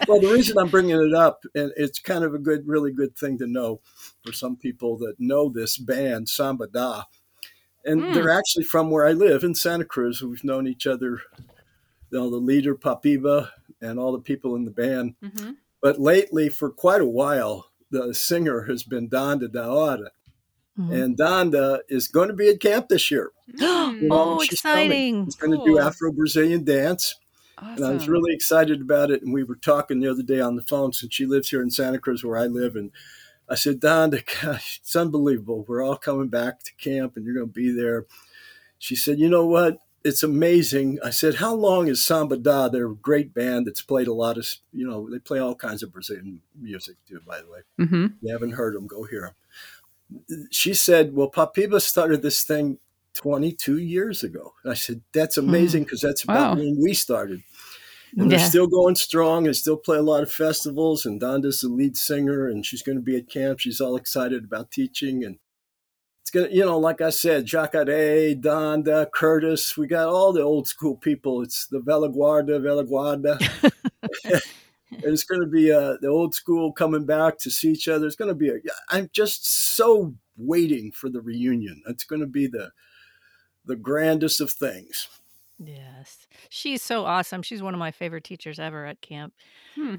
well, the reason I'm bringing it up, and it's kind of a good, really good thing to know for some people that know this band, Samba Da, and mm. they're actually from where I live in Santa Cruz. We've known each other, you know, the leader Papiba and all the people in the band. Mm-hmm. But lately, for quite a while, the singer has been Dandha da Hora Mm-hmm. And Dandha is going to be at camp this year. you know, oh, exciting! She's going to do Afro Brazilian dance. Awesome. And I was really excited about it. And we were talking the other day on the phone since she lives here in Santa Cruz where I live. And I said, Dandha, gosh, it's unbelievable. We're all coming back to camp and you're going to be there. She said, You know what? It's amazing. I said, How long is Samba Da? They're a great band that's played a lot of, you know, they play all kinds of Brazilian music too, by the way. Mm-hmm. If you haven't heard them, go hear them she said, Well, Papiba started this thing 22 years ago. And I said, That's hmm. amazing because that's about wow. when we started. And yeah. they're still going strong and still play a lot of festivals. And Dandha's the lead singer and she's going to be at camp. She's all excited about teaching. And it's going to, you know, like I said, Jacare, Dandha, Curtis, we got all the old school people. It's the Velha Guarda, Velha Guarda. it's going to be uh, the old school coming back to see each other. It's going to be. A, I'm just so waiting for the reunion. It's going to be the the grandest of things. Yes, she's so awesome. She's one of my favorite teachers ever at camp. Hmm.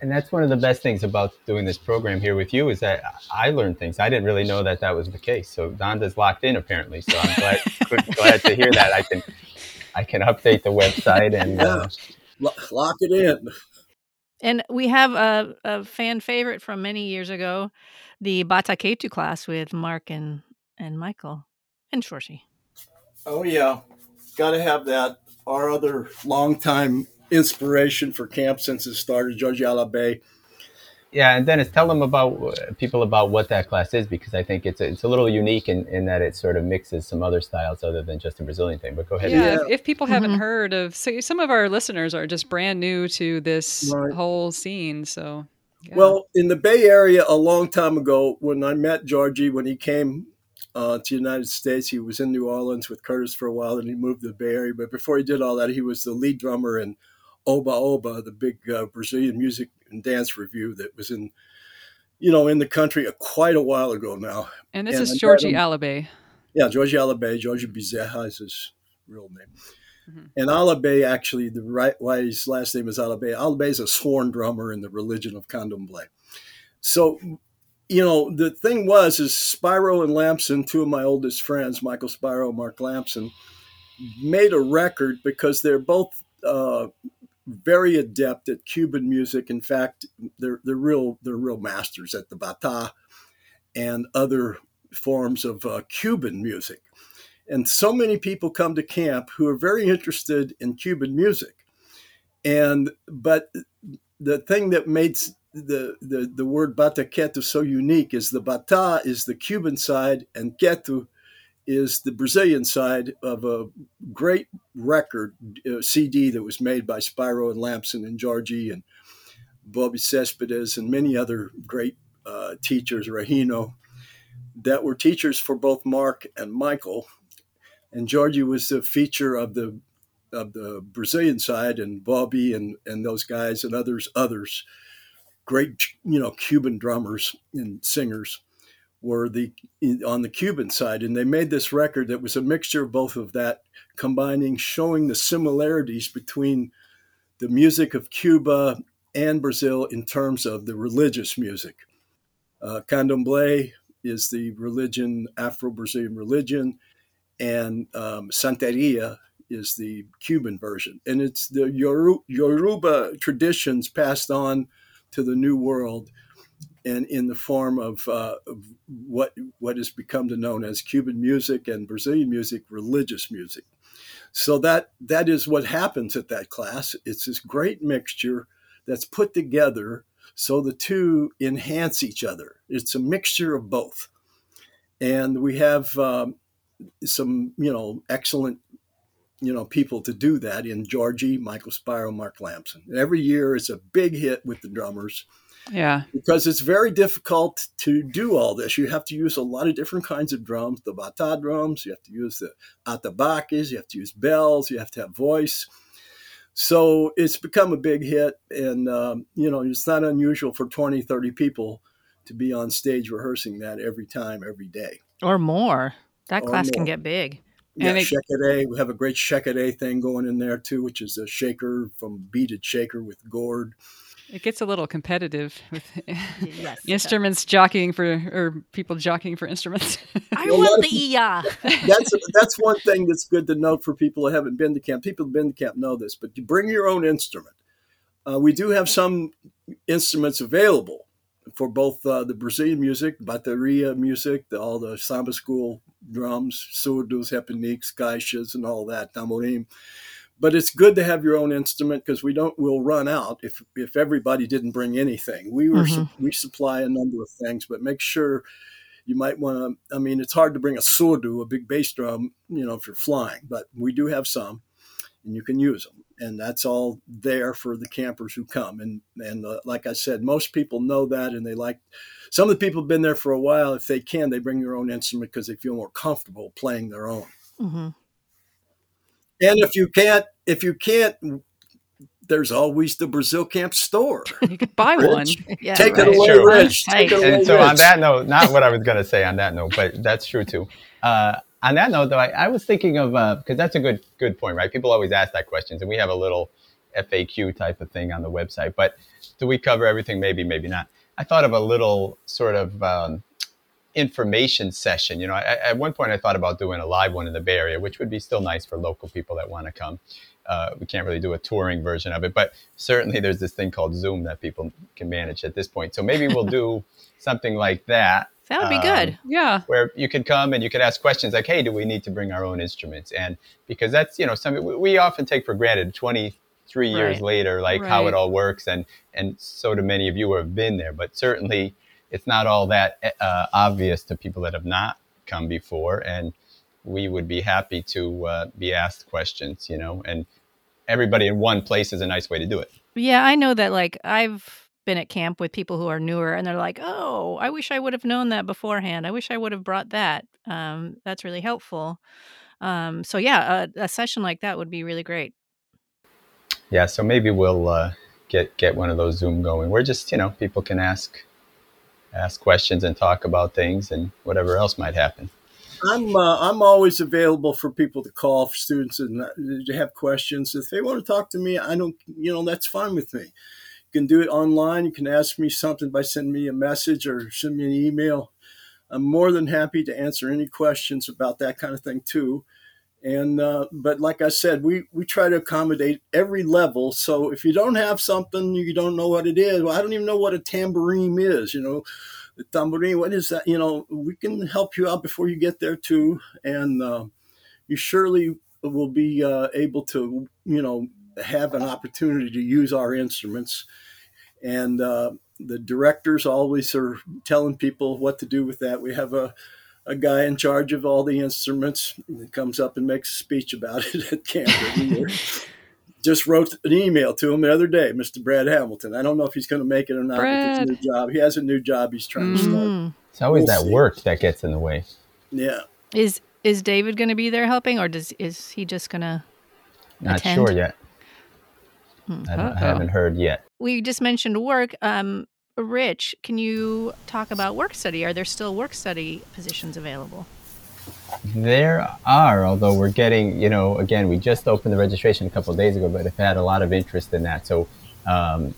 And that's one of the best things about doing this program here with you is that I learned things. I didn't really know that that was the case. So Dandha's locked in apparently. So I'm glad glad to hear that. I can I can update the website and uh, lock it in. And we have a, a fan favorite from many years ago, the Bataketu class with Mark and, and Michael and Jorge. Oh, yeah. Got to have that. Our other longtime inspiration for camp since it started, George Bay. Yeah, and Dennis, tell them about people about what that class is because I think it's a, it's a little unique in, in that it sort of mixes some other styles other than just a Brazilian thing. But go ahead. Yeah, yeah. if people haven't mm-hmm. heard of, so some of our listeners are just brand new to this right. whole scene. So, yeah. well, in the Bay Area, a long time ago, when I met Georgie when he came uh, to the United States, he was in New Orleans with Curtis for a while, and he moved to the Bay Area. But before he did all that, he was the lead drummer in Oba Oba, the big uh, Brazilian music and dance review that was in, you know, in the country a, quite a while ago now. And this and is Georgie Alabe. Yeah, Georgie Alabe. Georgie Bezerra is his real name. Mm-hmm. And Alabe, actually, the right why his last name is Alabe. Alabe is a sworn drummer in the religion of Candomblé. So, you know, the thing was, is Spiro and Lamson, two of my oldest friends, Michael Spiro, Mark Lamson, made a record because they're both uh, very adept at Cuban music. In fact, they're they're real they're real masters at the bata and other forms of uh, Cuban music. And so many people come to camp who are very interested in Cuban music. And but the thing that makes the, the, the word bataketu so unique is the bata is the Cuban side and ketu is the Brazilian side of a great record uh, CD that was made by Spiro and Lamson and Georgie and Bobby Cespedes and many other great uh, teachers, Rahino, that were teachers for both Mark and Michael. And Georgie was the feature of the of the Brazilian side, and Bobby and and those guys and others others, great you know Cuban drummers and singers were the on the Cuban side, and they made this record that was a mixture of both of that, combining showing the similarities between the music of Cuba and Brazil in terms of the religious music. Uh, Candomblé is the religion, Afro-Brazilian religion, and um, Santeria is the Cuban version, and it's the Yoruba traditions passed on to the New World, and in the form of, uh, of what what has become to known as Cuban music and Brazilian music, religious music. So that that is what happens at that class. It's this great mixture that's put together so the two enhance each other. It's a mixture of both, and we have um, some you know excellent you know people to do that in Georgie, Michael Spiro, Mark Lamson. And every year it's a big hit with the drummers. Yeah. Because it's very difficult to do all this. You have to use a lot of different kinds of drums, the bata drums, you have to use the atabaques, you have to use bells, you have to have voice. So it's become a big hit. And, um, you know, it's not unusual for 20, 30 people to be on stage rehearsing that every time, every day. Or more. That or class more. can get big. Yeah, and it, We have a great Shekere thing going in there too, which is a shaker from beaded shaker with gourd. It gets a little competitive with yes, instruments jockeying for or people jockeying for instruments. I well, want the iya. that's that's one thing that's good to note for people who haven't been to camp. People who've been to camp know this, but you bring your own instrument. Uh, we do have some instruments available for both uh, the Brazilian music, bateria music, the, all the samba school drums, surdos, repiniques, caixas, and all that, tamborim but it's good to have your own instrument because we don't we'll run out if if everybody didn't bring anything we were mm-hmm. we supply a number of things but make sure you might want to i mean it's hard to bring a surdo a big bass drum you know if you're flying but we do have some and you can use them and that's all there for the campers who come and and uh, like i said most people know that and they like some of the people have been there for a while if they can they bring their own instrument because they feel more comfortable playing their own mm-hmm. And if you can't, if you can't, there's always the Brazil Camp store. You could buy Rich, one. Yeah, take right. it away, true. Rich. Take it away, and so Rich. on that note, not what I was going to say on that note, but that's true too. Uh, on that note, though, I, I was thinking of because uh, that's a good good point, right? People always ask that questions, and we have a little FAQ type of thing on the website. But do we cover everything? Maybe, maybe not. I thought of a little sort of um, information session. You know, I, at one point I thought about doing a live one in the Bay Area, which would be still nice for local people that want to come. Uh, we can't really do a touring version of it, but certainly there's this thing called Zoom that people can manage at this point. So maybe we'll do something like that. That would be um, good. Yeah. Where you could come and you could ask questions like, hey, do we need to bring our own instruments? And because that's, you know, something we often take for granted 23 years right. later, like right. how it all works. And, and so do many of you who have been there, but certainly it's not all that uh, obvious to people that have not come before, and we would be happy to uh, be asked questions, you know, and everybody in one place is a nice way to do it. Yeah, I know that. Like I've been at camp with people who are newer, and they're like, "Oh, I wish I would have known that beforehand. I wish I would have brought that. Um, that's really helpful." Um, so yeah, a, a, session like that would be really great. Yeah, so maybe we'll uh, get get one of those Zoom going. Where just you know people can ask ask questions and talk about things and whatever else might happen. I'm uh, I'm always available for people to call for students and uh, to have questions. If they want to talk to me, I don't, you know, that's fine with me. You can do it online. You can ask me something by sending me a message or send me an email. I'm more than happy to answer any questions about that kind of thing too. And uh, but like I said, we we try to accommodate every level. So if you don't have something, you don't know what it is. Well, I don't even know what a tambourine is. You know, the tambourine. What is that? You know, we can help you out before you get there too, and uh, you surely will be uh, able to you know have an opportunity to use our instruments. And uh, the directors always are telling people what to do with that. We have a a guy in charge of all the instruments that comes up and makes a speech about it at camp every year. Just wrote an email to him the other day, Mr. Brad Hamilton. I don't know if he's going to make it or not Brad. with his new job. He has a new job he's trying mm. to start. It's always we'll that see. work that gets in the way. Yeah. Is is David going to be there helping, or does is he just going to? Not attend? sure yet. Hmm. I, I, haven't heard yet. We just mentioned work. Um, Rich, can you talk about work study? Are there still work study positions available? There are, although we're getting, you know, again, we just opened the registration a couple days ago, but have had a lot of interest in that. So, um,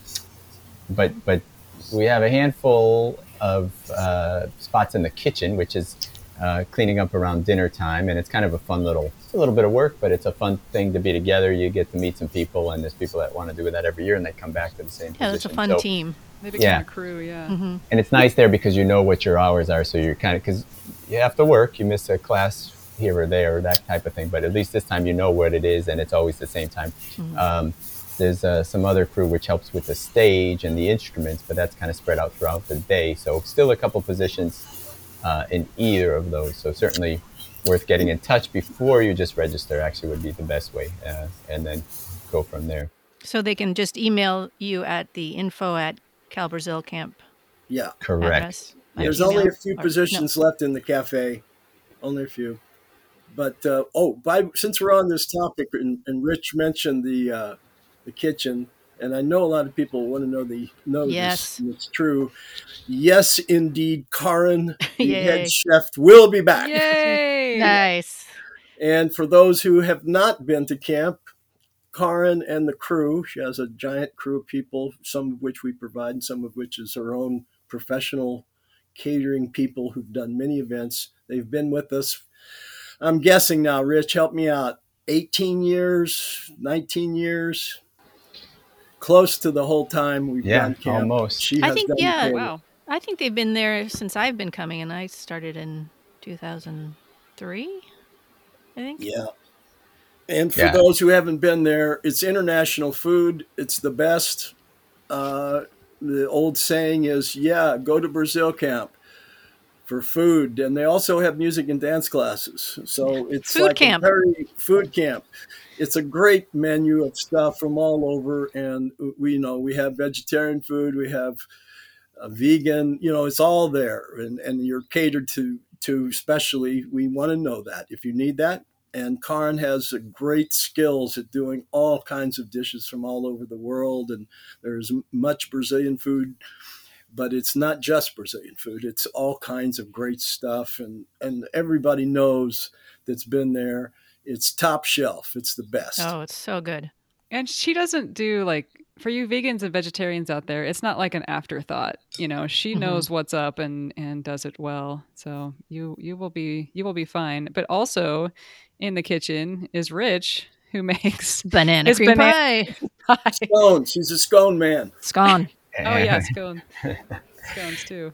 but but we have a handful of uh, spots in the kitchen, which is uh, cleaning up around dinner time, and it's kind of a fun little, it's a little bit of work, but it's a fun thing to be together. You get to meet some people, and there's people that want to do that every year, and they come back to the same. Yeah, position. that's a fun so, team. They become yeah. a crew, yeah. Mm-hmm. And it's nice there because you know what your hours are, so you're kind of because you have to work. You miss a class here or there, or that type of thing, but at least this time you know what it is, and it's always the same time. Mm-hmm. Um, there's uh, some other crew which helps with the stage and the instruments, but that's kind of spread out throughout the day. So still a couple positions uh, in either of those. So certainly worth getting in touch before you just register. Actually, would be the best way, uh, and then go from there. So they can just email you at the info at Cal Brazil Camp. Yeah, correct. Address. There's only a few or, positions no. left in the cafe, only a few. But uh, oh, by since we're on this topic, and, and Rich mentioned the uh, the kitchen, and I know a lot of people want to know the know yes. this. it's true. Yes, indeed, Karin, the head chef, will be back. Yay! nice. And for those who have not been to camp, Karin and the crew, she has a giant crew of people, some of which we provide, and some of which is her own professional catering people who've done many events. They've been with us. I'm guessing now, Rich, help me out. 18 years, 19 years, close to the whole time we've yeah, done camp. almost. She I think yeah, wow. I think they've been there since I've been coming, and I started in 2003. I think. Yeah. And for yeah. those who haven't been there, it's international food. It's the best. Uh, the old saying is, "Yeah, go to Brazil camp." for food, and they also have music and dance classes. So it's food like camp. a very food camp. It's a great menu of stuff from all over, and we you know we have vegetarian food, we have vegan. You know, it's all there, and and you're catered to to. Especially, we want to know that if you need that. And Karin has great skills at doing all kinds of dishes from all over the world, and there's much Brazilian food but it's not just Brazilian food. It's all kinds of great stuff, and and everybody knows that's been there. It's top shelf. It's the best. Oh, it's so good. And she doesn't do like for you vegans and vegetarians out there. It's not like an afterthought. You know, she mm-hmm. knows what's up and and does it well. So you you will be you will be fine. But also in the kitchen is Rich, who makes banana cream banana pie. pie. Scone. She's a scone man. Scone. oh yeah, scone. Scones too.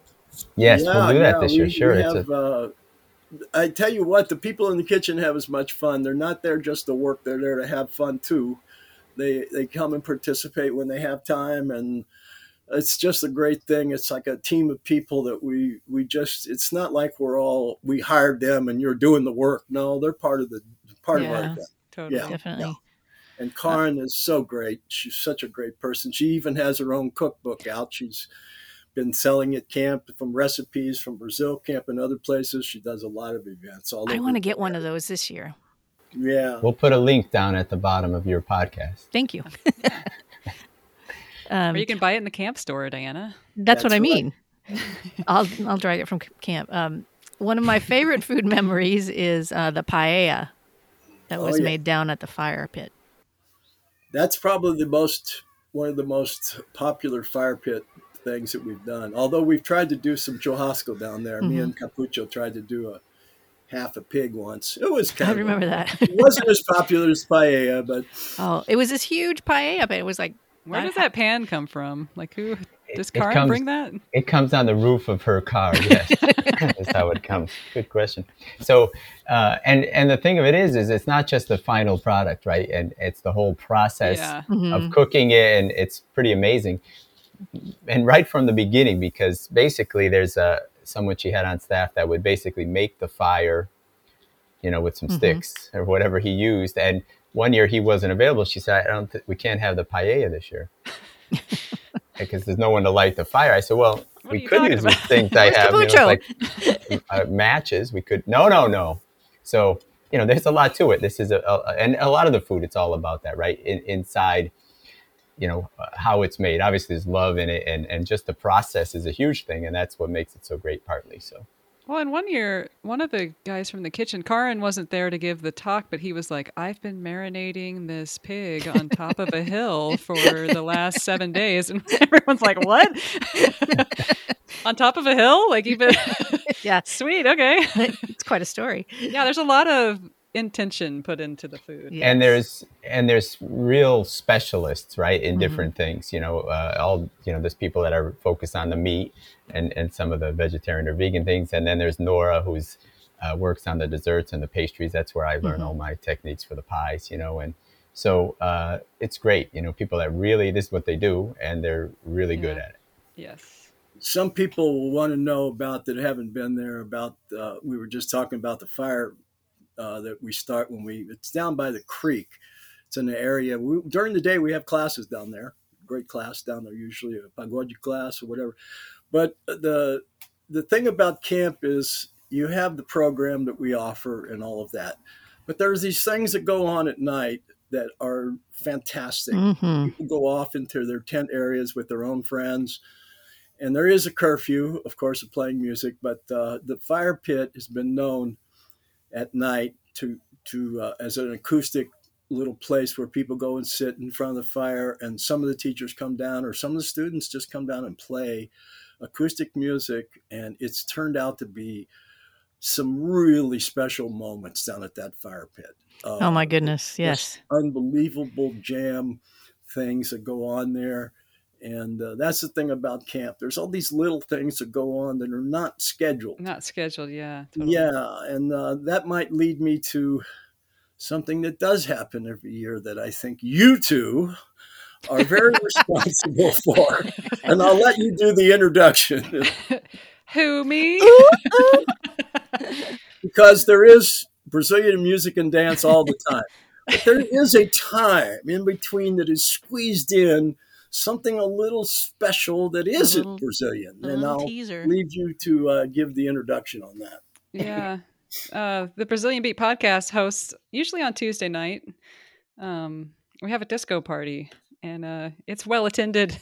Yes, yeah, we'll do that yeah, this year. We, sure. We have, a... uh, I tell you what, the people in the kitchen have as much fun. They're not there just to work; they're there to have fun too. They they come and participate when they have time, and it's just a great thing. It's like a team of people that we we just. It's not like we're all we hired them and you're doing the work. No, they're part of the part yeah, of our. Totally. Yeah, definitely. And Karin is so great. She's such a great person. She even has her own cookbook out. She's been selling at camp from recipes from Brazil camp and other places. She does a lot of events. All I want to get one of those this year. Yeah. We'll put a link down at the bottom of your podcast. Thank you. um, or you can buy it in the camp store, Diana. That's, that's what I mean. I'll I'll drag it from camp. Um, one of my favorite food memories is uh, the paella that oh, was oh, yeah. made down at the fire pit that's probably the most one of the most popular fire pit things that we've done. Although we've tried to do some churrasco down there. Mm-hmm. Me and Capucho tried to do a half a pig once. It was kind I remember that. it wasn't as popular as paella, but oh, it was this huge paella, but it was like where does that pan come from? Like who does Karin comes, bring that? It comes on the roof of her car. Yes, that's how it comes. Good question. So, uh, and and the thing of it is, is it's not just the final product, right? And it's the whole process yeah. mm-hmm. of cooking it, and it's pretty amazing. And right from the beginning, because basically there's a someone she had on staff that would basically make the fire, you know, with some mm-hmm. sticks or whatever he used, and one year he wasn't available. She said, "I don't. Th- we can't have the paella this year." because there's no one to light the fire. I said, well, what we could use the things I have, you know, like uh, matches. We could, no, no, no. So, you know, there's a lot to it. This is a, a and a lot of the food, it's all about that, right? In, inside, you know, uh, how it's made. Obviously, there's love in it, and, and just the process is a huge thing, and that's what makes it so great, partly. So, well, and one year, one of the guys from the kitchen, Karin wasn't there to give the talk, but he was like, I've been marinating this pig on top of a hill for the last seven days. And everyone's like, What? on top of a hill? Like, you've been. yeah. Sweet. Okay. It's quite a story. Yeah, there's a lot of intention put into the food. Yes. And there's and there's real specialists, right, in mm-hmm. different things. You know, uh, all you know, there's people that are focused on the meat and and some of the vegetarian or vegan things, and then there's Nora who's uh, works on the desserts and the pastries. That's where I learn mm-hmm. all my techniques for the pies. You know, and so uh, it's great. You know, people that really this is what they do, and they're really yeah. good at it. Yes some people will want to know about that haven't been there about uh, we were just talking about the fire uh, that we start when we it's down by the creek. It's in the area we, during the day we have classes down there great class down there usually a pagode class or whatever. But the the thing about camp is you have the program that we offer and all of that. But there's these things that go on at night that are fantastic. Mm-hmm. people go off into their tent areas with their own friends. And there is a curfew, of course, of playing music, but uh, the fire pit has been known at night to to uh, as an acoustic little place where people go and sit in front of the fire, and some of the teachers come down, or some of the students just come down and play acoustic music, and it's turned out to be some really special moments down at that fire pit. Oh my goodness! Yes, unbelievable jam things that go on there and uh, that's the thing about camp. There's all these little things that go on that are not scheduled. Not scheduled, yeah. Totally. Yeah, and uh, that might lead me to something that does happen every year that I think you two are very responsible for. And I'll let you do the introduction. Who, me? because there is Brazilian music and dance all the time. But there is a time in between that is squeezed in something a little special that isn't little, Brazilian. And I'll teaser. leave you to uh, give the introduction on that. Yeah. Uh, the Brazilian Beat podcast hosts usually on Tuesday night. Um, we have a disco party and uh, it's well attended.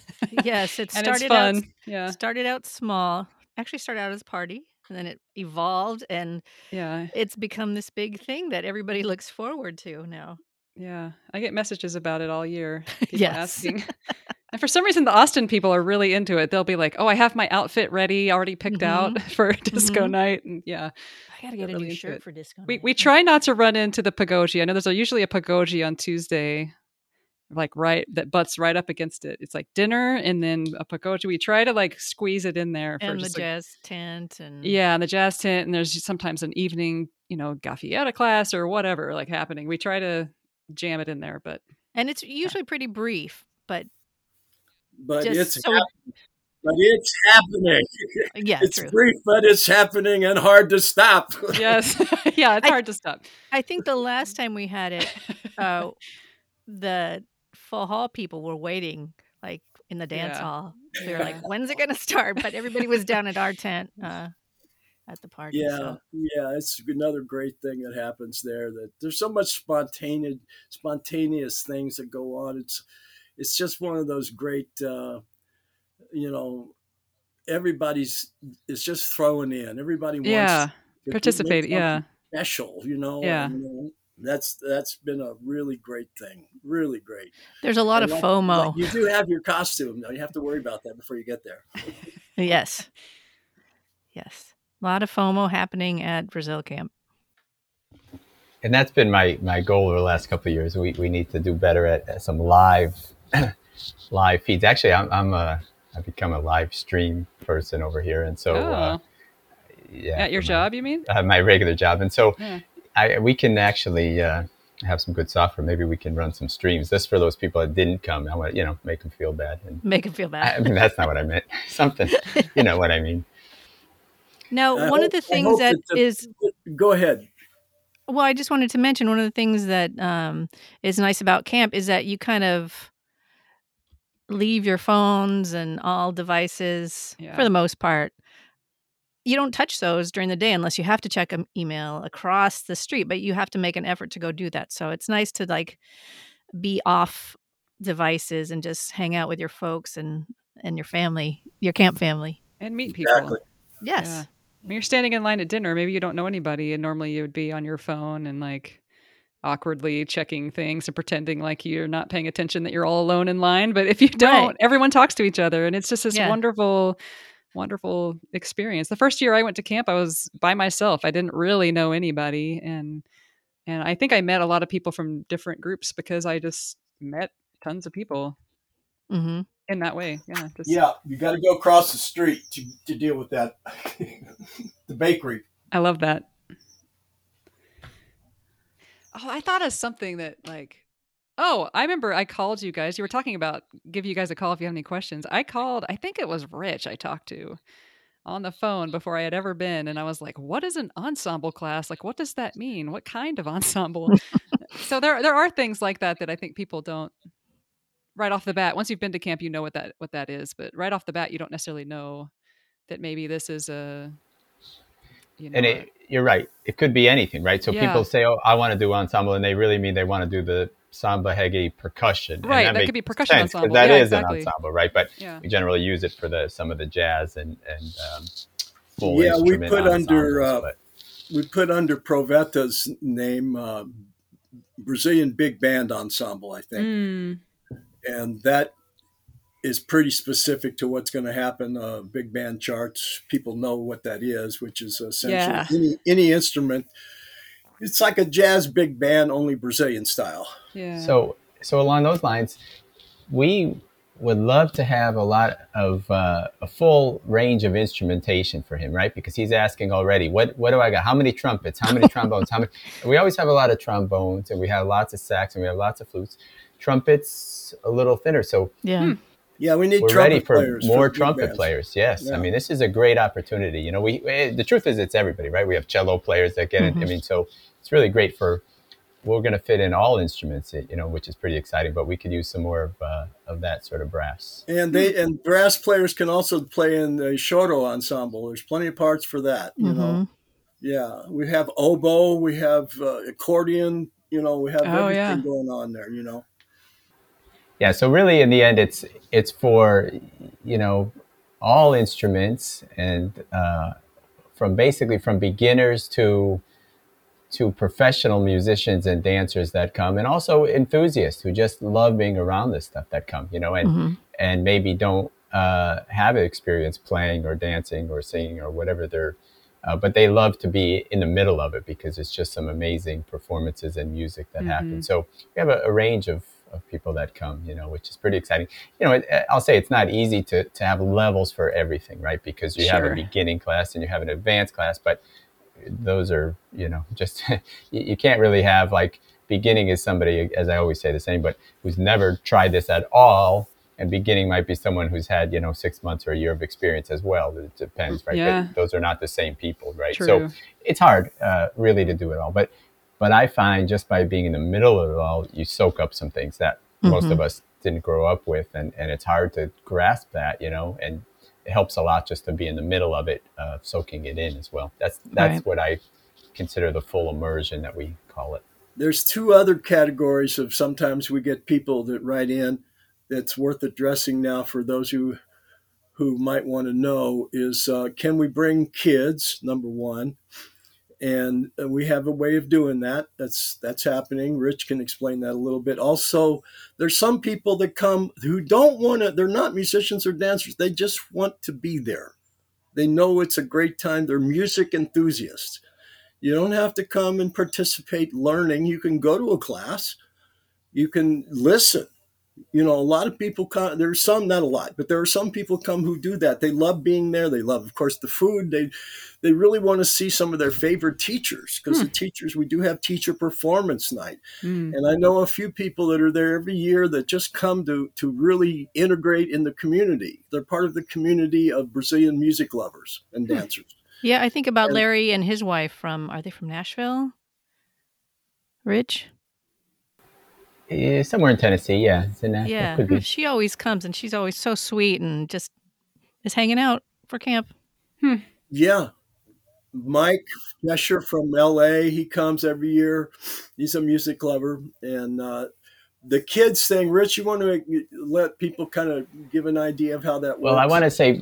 Yes, it started fun. Out, yeah, started out small. Actually, started out as a party, and then it evolved, and yeah, it's become this big thing that everybody looks forward to now. Yeah, I get messages about it all year. People yes. asking. And for some reason, the Austin people are really into it. They'll be like, "Oh, I have my outfit ready, already picked mm-hmm. out for disco mm-hmm. night." And yeah, I gotta get a really new shirt for disco. We night. we try not to run into the pagode. I know there's a, usually a pagode on Tuesday, like right that butts right up against it. It's like dinner and then a pagode. We try to like squeeze it in there for and the jazz tent and yeah, and the jazz tent. And there's sometimes an evening, you know, gafieira class or whatever like happening. We try to jam it in there, but and it's usually pretty brief, but but Just it's so happening. but it's happening. Yeah, it's true. brief, but it's happening and hard to stop. yes, yeah, it's I, hard to stop. I think the last time we had it, uh, the full hall people were waiting, like in the dance yeah. hall. They were like, "When's it going to start?" But everybody was down at our tent. Uh, at the party. Yeah, so. yeah, it's another great thing that happens there. That there's so much spontaneous, spontaneous things that go on. It's it's just one of those great, uh, you know, everybody's is just throwing in. Everybody wants yeah participate. Yeah, special. You know. Yeah. You know, that's that's been a really great thing. Really great. There's a lot and of like, FOMO. Like you do have your costume though. You have to worry about that before you get there. yes. Yes. A lot of FOMO happening at Brazil camp and that's been my my goal over the last couple of years. We we need to do better at, at some live live feeds. Actually, I'm I'm a I've become a live stream person over here, and so uh, oh. uh, yeah. At your job, you mean? Uh, my regular job, and so yeah. I we can actually uh, have some good software. Maybe we can run some streams. This for those people that didn't come. I want to, you know make them feel bad. And, make them feel bad. I, I mean, that's not what I meant. Something, you know what I mean. Now, I one hope, of the things that the, is. Go ahead. Well, I just wanted to mention one of the things that um, is nice about camp is that you kind of leave your phones and all devices yeah. for the most part. You don't touch those during the day unless you have to check an email across the street, but you have to make an effort to go do that. So it's nice to like be off devices and just hang out with your folks and and your family, your camp family, and meet people. Exactly. Yes. Yeah you're standing in line at dinner, maybe you don't know anybody, and normally you would be on your phone and like awkwardly checking things and pretending like you're not paying attention that you're all alone in line. But if you don't, right. everyone talks to each other, and it's just this yeah. wonderful, wonderful experience. The first year I went to camp, I was by myself. I didn't really know anybody, and and I think I met a lot of people from different groups because I just met tons of people mm-hmm. in that way. Yeah, just, yeah. You got to go across the street to to deal with that. the bakery. I love that. Oh, I thought of something that like Oh, I remember I called you guys. You were talking about give you guys a call if you have any questions. I called, I think it was Rich I talked to on the phone before I had ever been. And I was like, what is an ensemble class? Like, what does that mean? What kind of ensemble? so there there are things like that that I think people don't right off the bat. Once you've been to camp, you know what that what that is. But right off the bat, you don't necessarily know that maybe this is a you know, and it, you're right. It could be anything, right? So yeah. people say, "Oh, I want to do ensemble," and they really mean they want to do the samba reggae percussion. Right, that, that could be percussion sense, ensemble. That yeah, is exactly. an ensemble, right? But yeah. we generally use it for the some of the jazz and and um, full yeah. We put under uh, we put under Proveta's name uh, Brazilian big band ensemble, I think, mm. and that is pretty specific to what's going to happen. Uh, big band charts, people know what that is, which is essentially yeah. any any instrument it's like a jazz big band, only Brazilian style. Yeah. So, so along those lines, we would love to have a lot of uh, a full range of instrumentation for him, right? Because he's asking already, what what do I got? How many trumpets? How many trombones? How many? We always have a lot of trombones, and we have lots of sax, and we have lots of flutes. Trumpets a little thinner, so yeah. Hmm. Yeah, we need We're ready for more for trumpet players. Yes, yeah. I mean this is a great opportunity. You know, we, we, the truth is it's everybody, right? We have cello players that get mm-hmm. it. I mean, so it's really great for we're going to fit in all instruments, you know, which is pretty exciting. But we could use some more of uh, of that sort of brass. And they and brass players can also play in the choro ensemble. There's plenty of parts for that. You mm-hmm. know, yeah, we have oboe, we have uh, accordion. You know, we have oh, everything yeah. going on there. You know. Yeah. So really, in the end, it's it's for you know all instruments and uh, from basically from beginners to to professional musicians and dancers that come and also enthusiasts who just love being around this stuff that come you know and mm-hmm. and maybe don't uh, have experience playing or dancing or singing or whatever they're uh, but they love to be in the middle of it because it's just some amazing performances and music that mm-hmm. happen so we have a, a, range of, of people that come you know which is pretty exciting you know it, i'll say it's not easy to, to have levels for everything right because you sure. have a beginning class and you have an advanced class but those are you know just you can't really have like beginning is somebody as i always say the same but who's never tried this at all and beginning might be someone who's had you know six months or a year of experience as well it depends right yeah. but those are not the same people right True. so it's hard uh, really to do it all but but i find just by being in the middle of it all you soak up some things that mm-hmm. most of us didn't grow up with and and it's hard to grasp that you know and it helps a lot just to be in the middle of it, uh, soaking it in as well. That's that's right. what I consider the full immersion that we call it. There's two other categories of sometimes we get people that write in that's worth addressing now for those who who might want to know is uh, can we bring kids number one and uh, we have a way of doing that. That's that's happening. Rich can explain that a little bit. Also there's some people that come who don't want to they're not musicians or dancers. They just want to be there. They know it's a great time. They're music enthusiasts. You don't have to come and participate learning. You can go to a class. You can listen you know, a lot of people come. There's some, not a lot, but there are some people come who do that. They love being there. They love, of course, the food. They they really want to see some of their favorite teachers because hmm. the teachers we do have teacher performance night, hmm. and I know a few people that are there every year that just come to to really integrate in the community. They're part of the community of Brazilian music lovers and hmm. dancers. Yeah, I think about and, Larry and his wife from. Are they from Nashville? Rich. Yeah, somewhere in Tennessee, yeah. In yeah, she always comes and she's always so sweet and just is hanging out for camp. Hmm. Yeah. Mike Fisher from LA, he comes every year. He's a music lover. And uh, the kids thing, Rich, you want to let people kind of give an idea of how that works? Well, I want to say,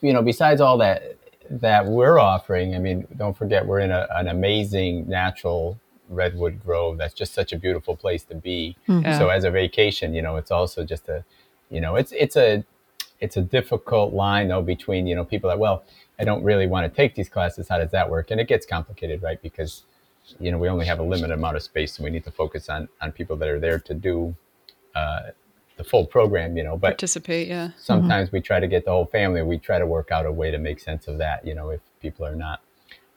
you know, besides all that that we're offering, I mean, don't forget we're in a, an amazing natural Redwood Grove. That's just such a beautiful place to be. Mm-hmm. So as a vacation, you know, it's also just a, you know, it's it's a it's a difficult line though between you know people that well I don't really want to take these classes. How does that work? And it gets complicated, right? Because you know we only have a limited amount of space, and we need to focus on on people that are there to do uh, the full program. You know, but participate. Yeah. Sometimes mm-hmm. we try to get the whole family. We try to work out a way to make sense of that. You know, if people are not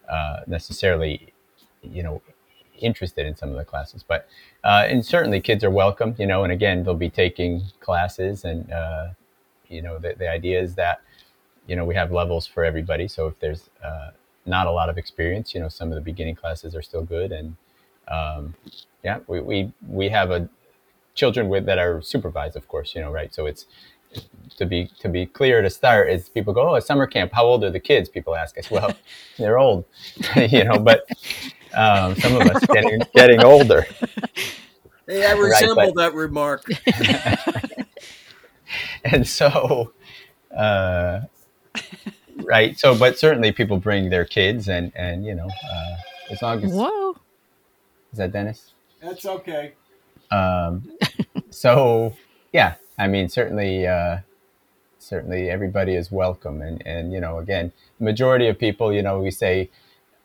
uh, necessarily, you know, interested in some of the classes. But uh, and certainly kids are welcome, you know. And again, they'll be taking classes, and uh, you know, the, the idea is that you know we have levels for everybody. So if there's uh, not a lot of experience, you know, some of the beginning classes are still good, and um, yeah, we, we we have a children with that are supervised, of course, you know, right. So it's to be to be clear to start is people go, oh, a summer camp. How old are the kids? People ask us. Well, they're old, you know, but um, some of us getting getting older. Hey, I resemble right, but, that remark. and so, uh, right. So, but certainly people bring their kids, and and you know, uh, as long as whoa, is that Dennis? That's okay. Um, so yeah, I mean, certainly, uh, certainly everybody is welcome, and and you know, again, majority of people, you know, we say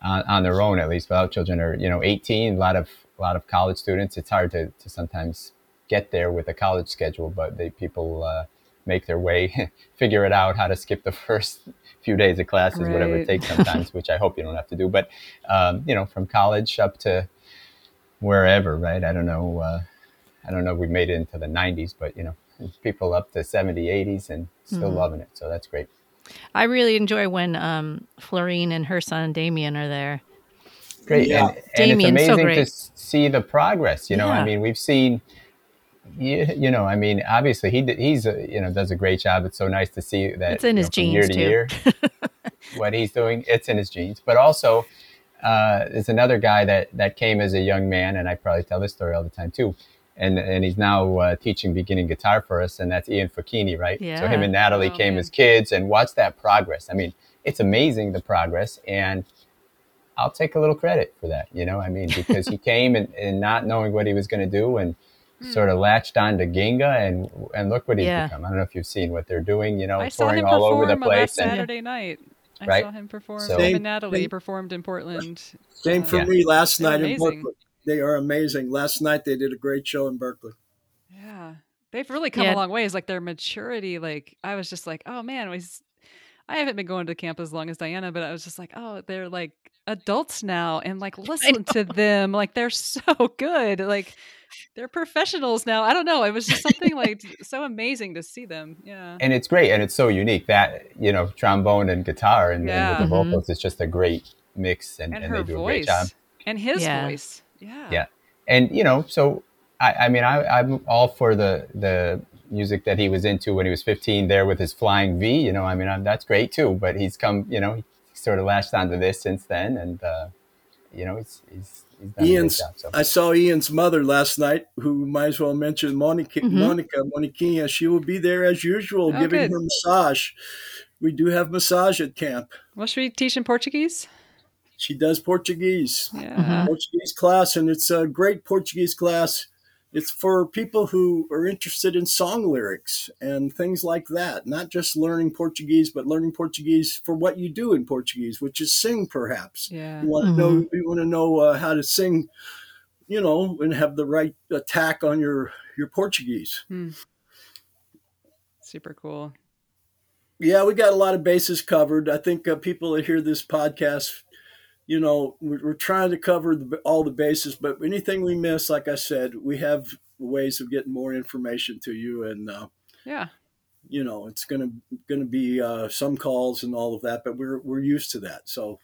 on, on their own, at least without children, are you know 18. A lot of a lot of college students. It's hard to, to sometimes get there with a college schedule, but they people uh, make their way, figure it out how to skip the first few days of classes, right. whatever it takes sometimes, which I hope you don't have to do. But um, you know, from college up to wherever, right? I don't know. Uh, I don't know. We made it into the 90s, but you know, people up to 70, 80s, and still mm-hmm. loving it. So that's great. I really enjoy when um, Florine and her son Damien are there. Great, yeah. and, and Damien, it's amazing so to see the progress. You know, yeah. I mean, we've seen. You, you know, I mean, obviously he he's a, you know does a great job. It's so nice to see that it's in his know, genes year to too. year what he's doing. It's in his genes, but also uh, there's another guy that that came as a young man, and I probably tell this story all the time too and and he's now uh, teaching beginning guitar for us, and that's Ian Facchini, right? Yeah. So him and Natalie oh, came man. as kids, and watch that progress. I mean, it's amazing the progress, and I'll take a little credit for that. You know, I mean, because he came and, and not knowing what he was going to do, and mm. sort of latched on to Guinga, and and look what he's yeah. become. I don't know if you've seen what they're doing. You know, I touring all over the place. On Saturday and, night. I right? saw him perform. So, him and Natalie same, performed in Portland. Same uh, for me last night in Portland they are amazing. Last night they did a great show in Berkeley. Yeah, they've really come yeah. a long ways. Like their maturity. Like I was just like, oh man, was I haven't been going to camp as long as Diana, but I was just like, oh, they're like adults now, and like listen to them. Like they're so good. Like they're professionals now. I don't know. It was just something like so amazing to see them. Yeah. And it's great, and it's so unique that you know trombone and guitar and, yeah. and with the mm-hmm. vocals. It's just a great mix, and, and, and they do voice. a great job. And his yeah. voice. Yeah. Yeah. And you know, so I, I mean, I, I'm all for the the music that he was into when he was 15 there with his flying V. You know, I mean, I'm, that's great too. But he's come, you know, he sort of latched onto this since then, and uh, you know, he's he's. he's Ian's. Job, so. I saw Ian's mother last night, who might as well mention Monica. Mm-hmm. Monica Moniquinha. She will be there as usual, oh, giving good. her massage. We do have massage at camp. Well, should we teach in Portuguese? She does Portuguese, yeah. Mm-hmm. Portuguese class, and it's a great Portuguese class. It's for people who are interested in song lyrics and things like that. Not just learning Portuguese, but learning Portuguese for what you do in Portuguese, which is sing, perhaps. Yeah. You want to mm-hmm. know, you want to know uh, how to sing, you know, and have the right attack on your your Portuguese. Hmm. Super cool. Yeah, we got a lot of bases covered. I think uh, people that hear this podcast you know, we're, we're trying to cover the, all the bases, but anything we miss, like I said, we have ways of getting more information to you. And, uh, yeah, you know, it's going to, going to be, uh, some calls and all of that, but we're, we're used to that. So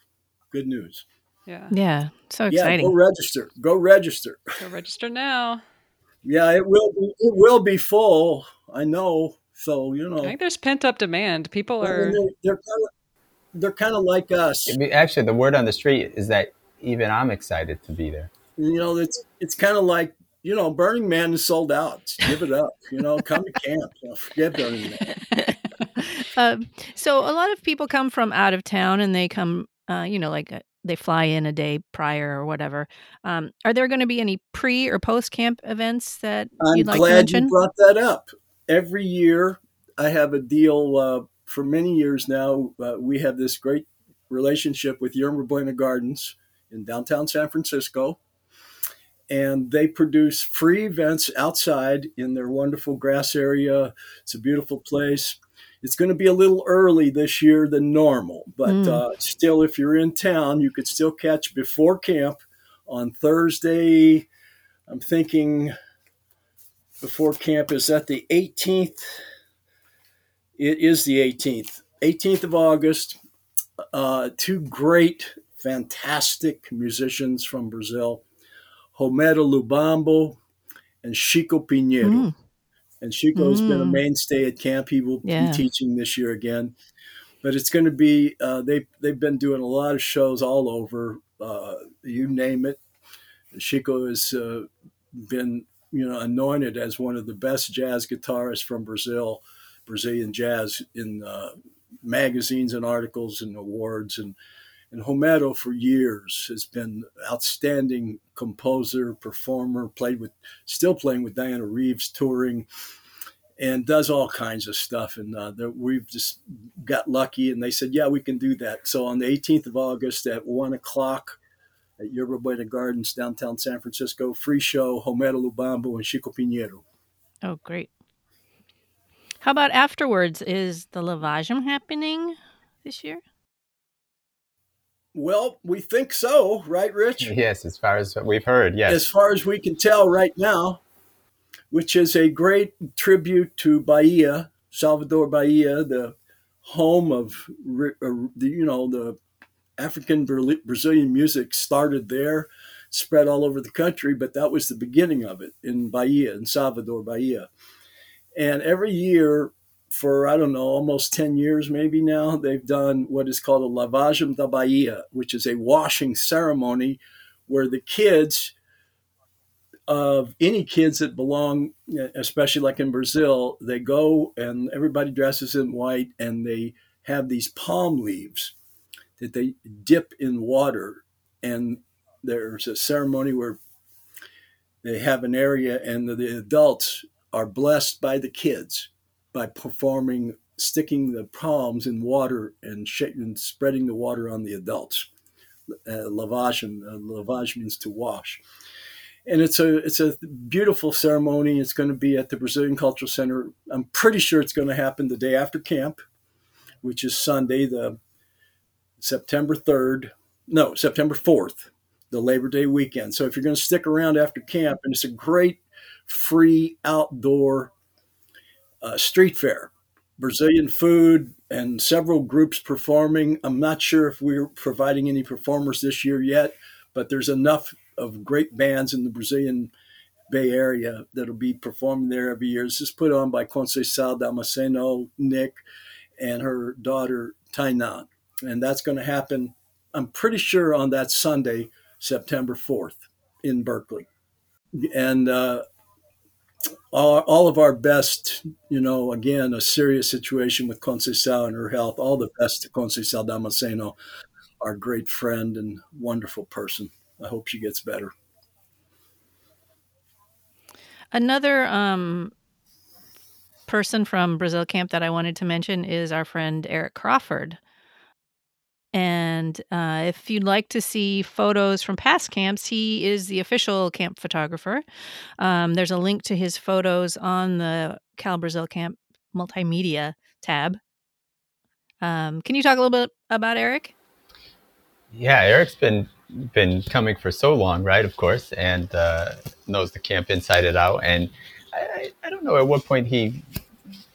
good news. Yeah. Yeah. So exciting. Yeah, go register. Go register. Go register now. Yeah, it will be, it will be full. I know. So, you know, I think there's pent up demand. People are, they're, they're kind of, they're kind of like us. Actually, the word on the street is that even I'm excited to be there. You know, it's it's kind of like you know, Burning Man is sold out. Give it up. You know, come to camp. forget Burning Man. um, so a lot of people come from out of town, and they come, uh, you know, like uh, they fly in a day prior or whatever. Um, are there going to be any pre or post camp events that I'm you'd like glad to mention? you brought that up. Every year, I have a deal uh, for many years now. Uh, we have this great relationship with Yerba Buena Gardens in downtown San Francisco. And they produce free events outside in their wonderful grass area. It's a beautiful place. It's going to be a little early this year than normal, but mm. uh, still, if you're in town, you could still catch before camp on Thursday. I'm thinking before camp is that the 18th. It is the 18th, 18th of August. Uh, two great, fantastic musicians from Brazil, Romero Lubambo and Chico Pinheiro. Mm. And Chico has mm. been a mm. mainstay at camp. He will yeah. be teaching this year again. But it's going to be, uh, they, they've been doing a lot of shows all over, uh, you name it. Chico has uh, been, you know, anointed as one of the best jazz guitarists from Brazil, Brazilian jazz in uh, magazines and articles and awards. And, and Romero for years has been outstanding composer, performer, played with, still playing with Dianne Reeves, touring, and does all kinds of stuff. And uh, we've just got lucky, and they said, yeah, we can do that. So on the 18th of August at one o'clock, at Yerba Buena Gardens, downtown San Francisco. Free show, Romero Lubambo and Chico Pinheiro. Oh, great. How about afterwards? Is the Lavagem happening this year? Well, we think so, right, Rich? Yes, as far as we've heard, yes. As far as we can tell right now, which is a great tribute to Bahia, Salvador Bahia, the home of uh, you know the African Brazilian music started there, spread all over the country, but that was the beginning of it in Bahia, in Salvador, Bahia. And every year, for I don't know, almost 10 years maybe now, they've done what is called a Lavagem da Bahia, which is a washing ceremony where the kids of any kids that belong, especially like in Brazil, they go and everybody dresses in white and they have these palm leaves that they dip in water. And there's a ceremony where they have an area and the, the adults are blessed by the kids by performing sticking the palms in water and, sh- and spreading the water on the adults. Uh, lavage uh, lavage means to wash. And it's a it's a beautiful ceremony. It's going to be at the brazilian cultural center. I'm pretty sure it's going to happen the day after camp which is sunday the September 3rd, no, September 4th, the Labor Day weekend. So if you're going to stick around after camp, and it's a great free outdoor uh, street fair, Brazilian food, and several groups performing. I'm not sure if we're providing any performers this year yet, but there's enough of great bands in the Brazilian Bay Area that'll be performing there every year. This is put on by Conceição Damasceno, Nick, and her daughter Tainan and that's going to happen. I'm pretty sure on that Sunday, September 4th, in Berkeley, and uh, all, all of our best. You know, again, a serious situation with Conceição and her health. All the best to Conceição Damasceno, our great friend and wonderful person. I hope she gets better. Another um, person from Brazil Camp that I wanted to mention is our friend Eric Crawford. And uh, if you'd like to see photos from past camps, he is the official camp photographer. Um, there's a link to his photos on the Cal Brazil Camp multimedia tab. Um, can you talk a little bit about Eric? Yeah, Eric's been been coming for so long, right? Of course, and uh, knows the camp inside and out. And I, I don't know at what point he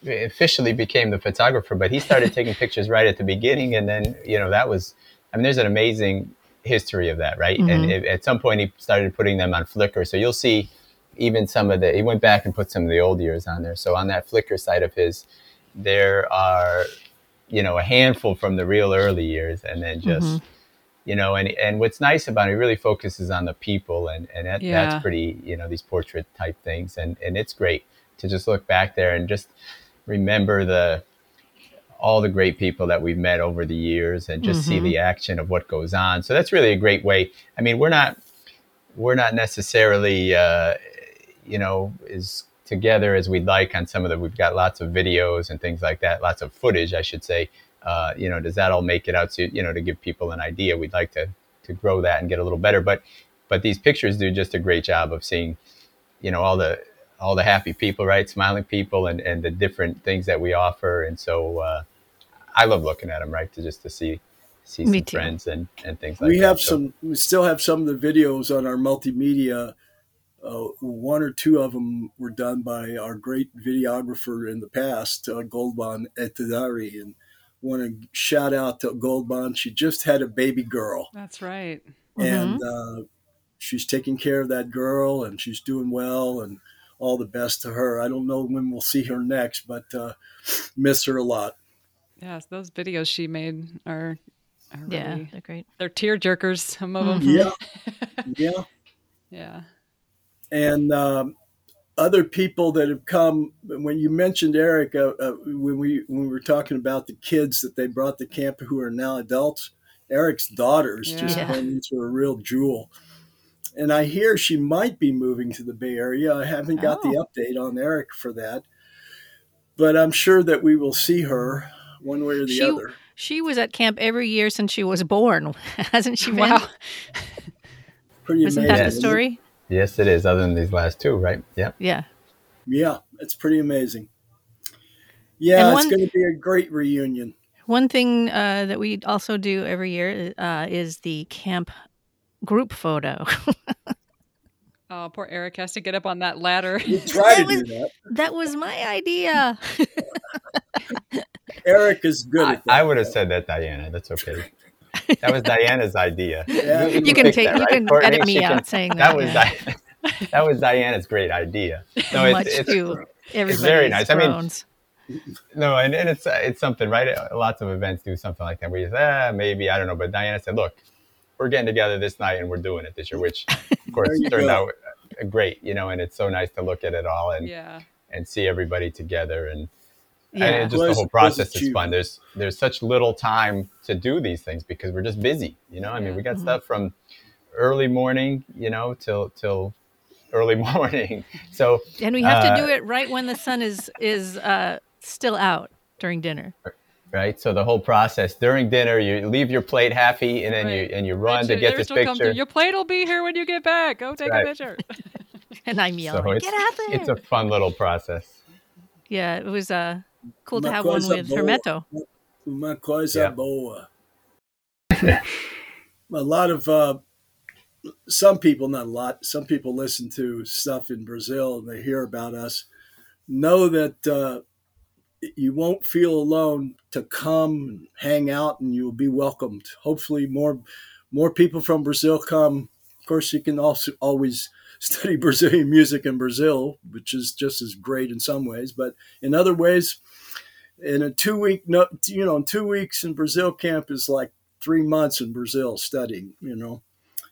officially became the photographer, but he started taking pictures right at the beginning, and then you know that was, I mean, there's an amazing history of that, right? Mm-hmm. And it, at some point, he started putting them on Flickr, so you'll see even some of the. He went back and put some of the old years on there. So on that Flickr side of his, there are, you know, a handful from the real early years, and then just. Mm-hmm. You know, and and what's nice about it, he really focuses on the people, and and that, yeah. that's pretty, you know, these portrait type things, and and it's great to just look back there and just remember the all the great people that we've met over the years and just mm-hmm. see the action of what goes on. So that's really a great way. I mean, we're not we're not necessarily uh, you know is together as we'd like on some of the. We've got lots of videos and things like that, lots of footage, I should say. Uh, you know, does that all make it out to you know to give people an idea? We'd like to to grow that and get a little better, but but these pictures do just a great job of seeing, you know, all the all the happy people, right, smiling people, and and the different things that we offer, and so uh, I love looking at them, right, to just to see see some friends and, and things like we that. have so. some we still have some of the videos on our multimedia uh, one or two of them were done by our great videographer in the past uh, goldbon etidari and want to shout out to goldbon she just had a baby girl. That's right. And mm-hmm. uh, she's taking care of that girl and she's doing well. And all the best to her i don't know when we'll see her next but uh, miss her a lot Yes, those videos she made are Really, yeah, they're great. They're tear jerkers. Some of them. Mm-hmm. Yeah, yeah, yeah. And um, other people that have come. When you mentioned Eric, uh, uh, when we when we were talking about the kids that they brought to camp who are now adults, Eric's daughters yeah. just yeah. went into a real jewel. And I hear she might be moving to the Bay Area. I haven't got oh. the update on Eric for that, but I'm sure that we will see her one way or the she, other. She was at camp every year since she was born, hasn't she? Been? Wow. Pretty Isn't amazing. that the story? Yes, it is. Other than these last two, right? Yeah. Yeah. Yeah, it's pretty amazing. Yeah, one, it's going to be a great reunion. One thing uh, that we also do every year uh, is the camp group photo. oh, poor Eric has to get up on that ladder. We try to was, do that. That was my idea. Eric is good I, at that. I would have said that, Diana. That's okay. That was Diana's idea. Yeah. You, you, can take, that, you right? can Courtney, edit me out saying that. That was yeah. that was Diana's great idea. No, it's, Much it's, to it's very nice. Thrones. I mean, no, and, and it's it's something, right? Lots of events do something like that. Where you say, ah, maybe I don't know, but Diana said, look, we're getting together this night and we're doing it this year, which of course turned go. out great, you know. And it's so nice to look at it all and yeah. and see everybody together and yeah. and just the whole process is fun. There's there's such little time to do these things because we're just busy. You know, I mean, we got mm-hmm. stuff from early morning, you know, till till early morning. So and we have uh, to do it right when the sun is is uh, still out during dinner. Right. So the whole process during dinner, you leave your plate happy, and then right. you and you run Richard, to get this picture. Your plate will be here when you get back. Go take right. a picture. and I'm yelling, so "Get out there!" It's a fun little process. Yeah, it was. Uh, Cool to have one with boa. Hermeto. Uma coisa yeah. boa. a lot of uh, some people, not a lot, some people listen to stuff in Brazil and they hear about us. Know that uh, you won't feel alone to come hang out and you'll be welcomed. Hopefully, more more people from Brazil come. Of course, you can also always study Brazilian music in Brazil, which is just as great in some ways, but in other ways, in a two week, you know, two weeks in Brazil camp is like three months in Brazil studying. You know,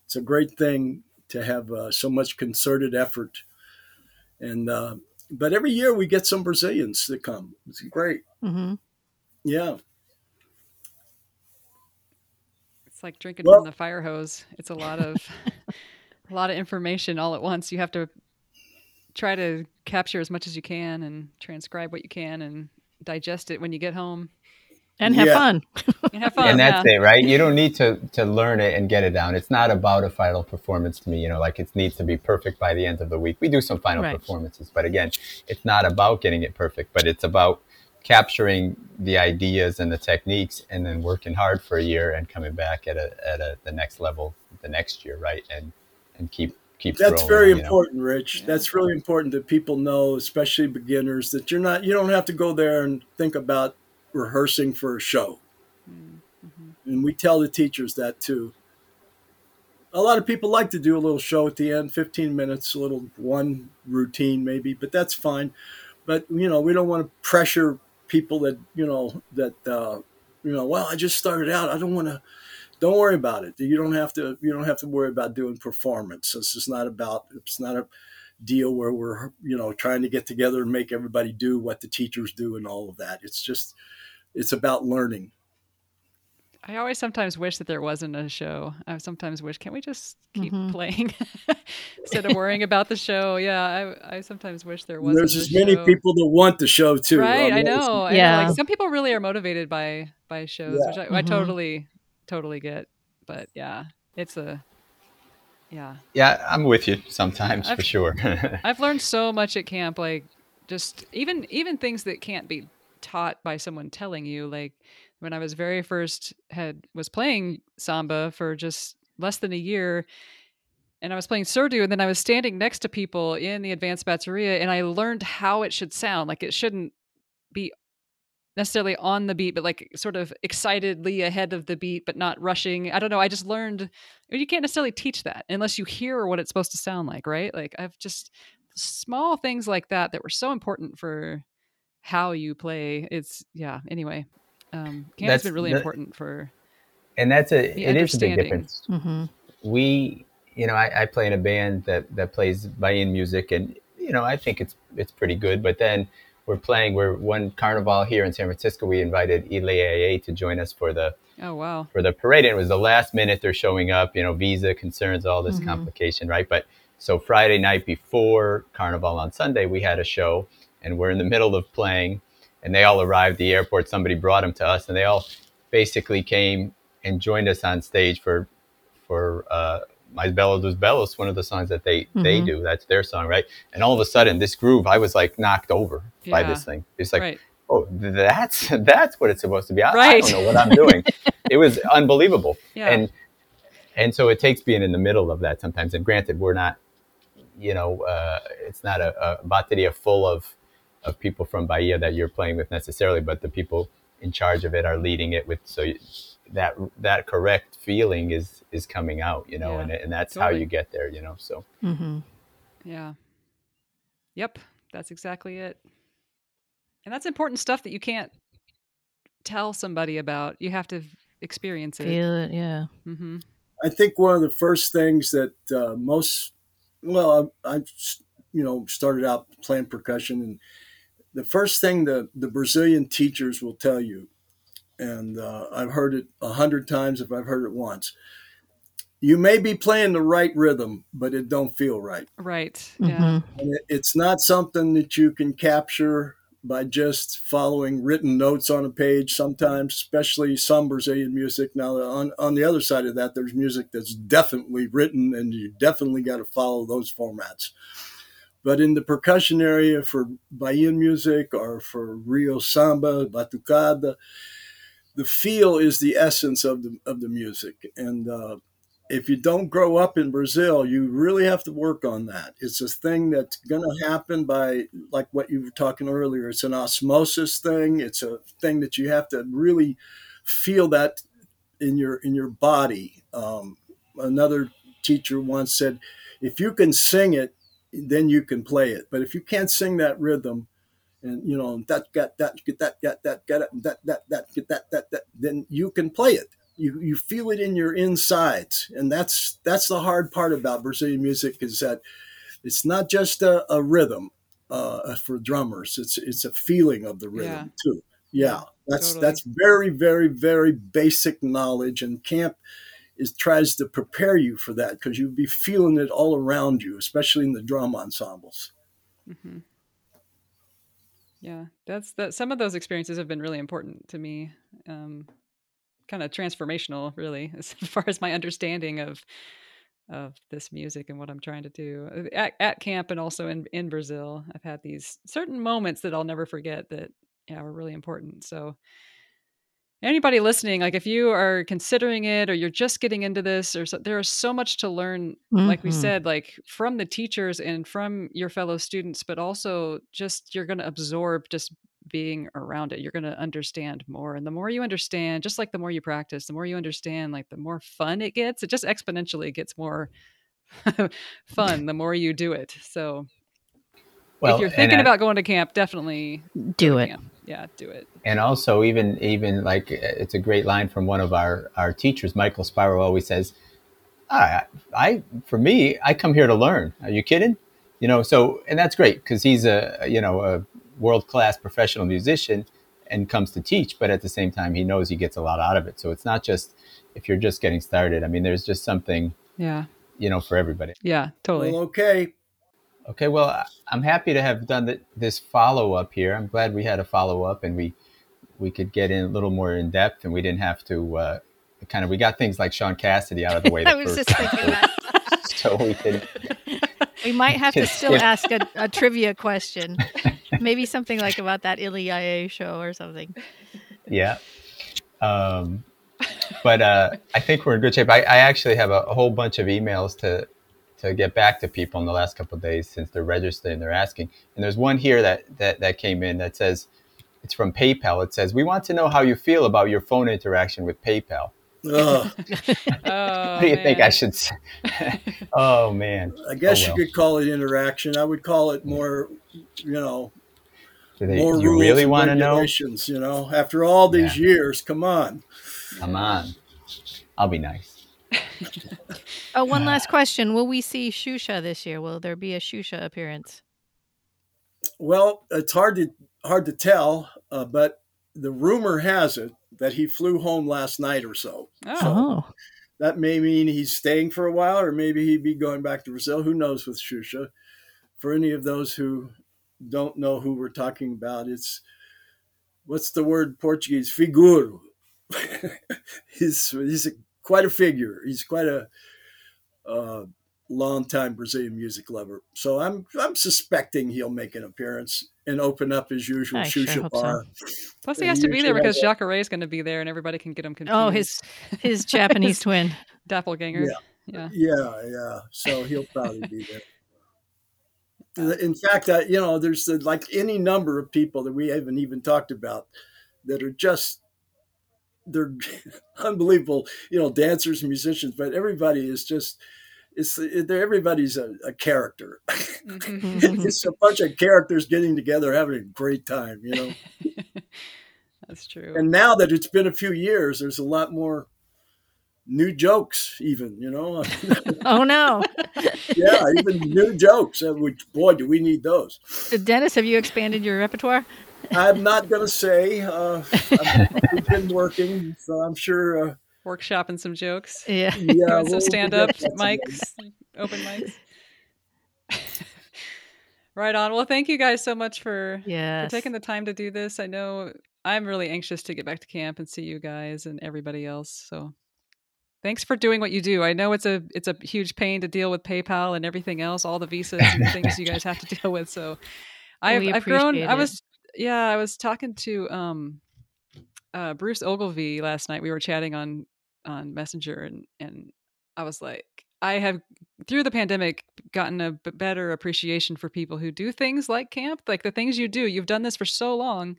it's a great thing to have uh, so much concerted effort, and uh, but every year we get some Brazilians that come. It's great. Mm-hmm. Yeah. It's like drinking well, from the fire hose. It's a lot of a lot of information all at once. You have to try to capture as much as you can and transcribe what you can and digest it when you get home and have yeah. fun. and have fun. And that's yeah. it, right? You don't need to to learn it and get it down. It's not about a final performance to me. You know, like it needs to be perfect by the end of the week. We do some final right. performances, but again, it's not about getting it perfect, but it's about capturing the ideas and the techniques and then working hard for a year and coming back at a at a, the next level the next year, right? And and keep keep that's very important know? rich that's really important that people know especially beginners that you're not you don't have to go there and think about rehearsing for a show mm-hmm. and we tell the teachers that too a lot of people like to do a little show at the end 15 minutes a little one routine maybe but that's fine but you know we don't want to pressure people that you know that uh, you know well i just started out i don't want to don't worry about it. You don't have to. You don't have to worry about doing performance. This is not about. It's not a deal where we're you know trying to get together and make everybody do what the teachers do and all of that. It's just. It's about learning. I always sometimes wish that there wasn't a show. I sometimes wish, can we just keep mm-hmm. playing instead of worrying about the show? Yeah, I, I sometimes wish there wasn't. There's as many people that want the show too. Right, I know. I yeah, know. Like, some people really are motivated by by shows, yeah. which I, mm-hmm. I totally totally get. But yeah, it's a yeah. Yeah, I'm with you sometimes I've, for sure. I've learned so much at camp, like just even even things that can't be taught by someone telling you, like when I was very first had was playing samba for just less than a year and I was playing Surdo and then I was standing next to people in the advanced bateria and I learned how it should sound. Like it shouldn't be necessarily on the beat, but like sort of excitedly ahead of the beat, but not rushing. I don't know. I just learned you can't necessarily teach that unless you hear what it's supposed to sound like, right? Like I've just small things like that that were so important for how you play. It's yeah. Anyway, um, camp has been really important for. And that's a it is a big difference. Mm-hmm. We, you know, I, I, play in a band that that plays Bahian music, and you know, I think it's it's pretty good. But then we're playing. We're one carnival here in San Francisco. We invited Ilê Aiyê to join us for the oh wow for the parade. And it was the last minute they're showing up. You know, visa concerns, all this mm-hmm. complication, right? But so Friday night before Carnival on Sunday, we had a show, and we're in the middle of playing and they all arrived at the airport. Somebody brought them to us, and they all basically came and joined us on stage for for uh, "Mais Belo dos Belos," one of the songs that they mm-hmm. they do. That's their song, right? And all of a sudden, this groove, I was like knocked over yeah. by this thing. It's like. Right. Oh, that's that's what it's supposed to be. I, right. I don't know what I'm doing. it was unbelievable, yeah. and and so it takes being in the middle of that sometimes. And granted, we're not, you know, uh, it's not a, a bateria full of of people from Bahia that you're playing with necessarily, but the people in charge of it are leading it with so that that correct feeling is is coming out, you know, yeah, and and that's totally. how you get there, you know. So mm-hmm. yeah, yep, that's exactly it, and that's important stuff that you can't tell somebody about. You have to experience it, feel it, yeah. Mm-hmm. I think one of the first things that uh, most well, I, I you know started out playing percussion and the first thing the, the Brazilian teachers will tell you, and uh, I've heard it a hundred times if I've heard it once. You may be playing the right rhythm, but it don't feel right. Right. Yeah. Mm-hmm. It, it's not something that you can capture by just following written notes on a page. Sometimes, especially some Brazilian music. Now, on on the other side of that, there's music that's definitely written, and you definitely got to follow those formats. But in the percussion area for Bahian music or for Rio samba, batucada, the feel is the essence of the of the music. And uh, if you don't grow up in Brazil, you really have to work on that. It's a thing that's going to happen by, like what you were talking earlier. It's an osmosis thing. It's a thing that you have to really feel that in your in your body. Um, another teacher once said, if you can sing it, then you can play it. But if you can't sing that rhythm, and you know that got that get that got that got it that that that get that that that then you can play it. You you feel it in your insides, and that's that's the hard part about Brazilian music is that it's not just a, a rhythm uh, for drummers. It's it's a feeling of the rhythm yeah. too. Yeah, that's totally. that's very very very basic knowledge, and camp is tries to prepare you for that because you'll be feeling it all around you, especially in the drum ensembles. Mm-hmm. Yeah, that's that. Some of those experiences have been really important to me. Um, kind of transformational, really, as far as my understanding of of this music and what I'm trying to do at, at camp and also in in Brazil. I've had these certain moments that I'll never forget that yeah were really important. So anybody listening like if you are considering it or you're just getting into this or so, there is so much to learn mm-hmm. like we mm-hmm. said like from the teachers and from your fellow students but also just you're going to absorb just being around it you're going to understand more and the more you understand just like the more you practice the more you understand like the more fun it gets it just exponentially gets more fun the more you do it so well, if you're thinking I, about going to camp definitely do it camp yeah, do it. And also, even even like it's a great line from one of our our teachers, Michael Spiro, always says, ah, I, I for me, I come here to learn. Are you kidding? You know, so and that's great because he's a you know a world class professional musician, and comes to teach, but at the same time, he knows he gets a lot out of it. So it's not just if you're just getting started. I mean, there's just something, yeah, you know, for everybody. Yeah, totally. Well, okay. Okay. Well, I'm happy to have done the, this follow up here. I'm glad we had a follow up and we we could get in a little more in depth, and we didn't have to uh, kind of we got things like Sean Cassidy out of the way. I was just thinking that. so we could. We might have to still ask a, a trivia question. Maybe something like about that Ilê Aiyê show or something. Yeah. Um, but uh, I think we're in good shape. I, I actually have a, a, whole bunch of emails to to get back to people in the last couple days since they're registered and they're asking. And there's one here that, that that came in that says it's from PayPal. It says we want to know how you feel about your phone interaction with PayPal. Oh. what do you man. think I should say? oh man. I guess oh, well. you could call it interaction. I would call it more, you know, they, more you rules really want to know? You know, after all these yeah. years, come on. Come on. I'll be nice. oh, one last question. Will we see Shusha this year? Will there be a Shusha appearance? Well, it's hard to hard to tell, uh, but the rumor has it that he flew home last night or so. Oh. So that may mean he's staying for a while, or maybe he'd be going back to Brazil. Who knows with Shusha? For any of those who don't know who we're talking about, it's what's the word Portuguese? Figuro. he's he's a, quite a figure. He's quite a uh, longtime Brazilian music lover. So I'm I'm suspecting he'll make an appearance and open up his usual I Shusha sure bar. So. Plus, he has to be there because Jacare is going to be there, and everybody can get him confused. Oh, his his Japanese twin, doppelganger. Yeah. yeah, yeah, yeah. So he'll probably be there. In fact, uh, you know, there's uh, like any number of people that we haven't even talked about that are just they're unbelievable, you know, dancers and musicians, but everybody is just it's everybody's a, a character. Mm-hmm. it's a bunch of characters getting together, having a great time. You know. That's true. And now that it's been a few years, there's a lot more new jokes. Even you know. oh no. yeah, even new jokes. Which boy, do we need those? Dennis, have you expanded your repertoire? I'm not going to say. Uh, we've been working, so I'm sure. Uh, workshopping some jokes. Yeah, yeah some stand up mics, open mics. right on. Well, thank you guys so much for, yes. for taking the time to do this. I know I'm really anxious to get back to camp and see you guys and everybody else. So thanks for doing what you do. I know it's a it's a huge pain to deal with PayPal and everything else, all the visas and things you guys have to deal with. So I've, I've grown. It. I was yeah, I was talking to um uh, Bruce Ogilvie last night. We were chatting on on Messenger, and and I was like, I have through the pandemic gotten a b- better appreciation for people who do things like camp, like the things you do. You've done this for so long,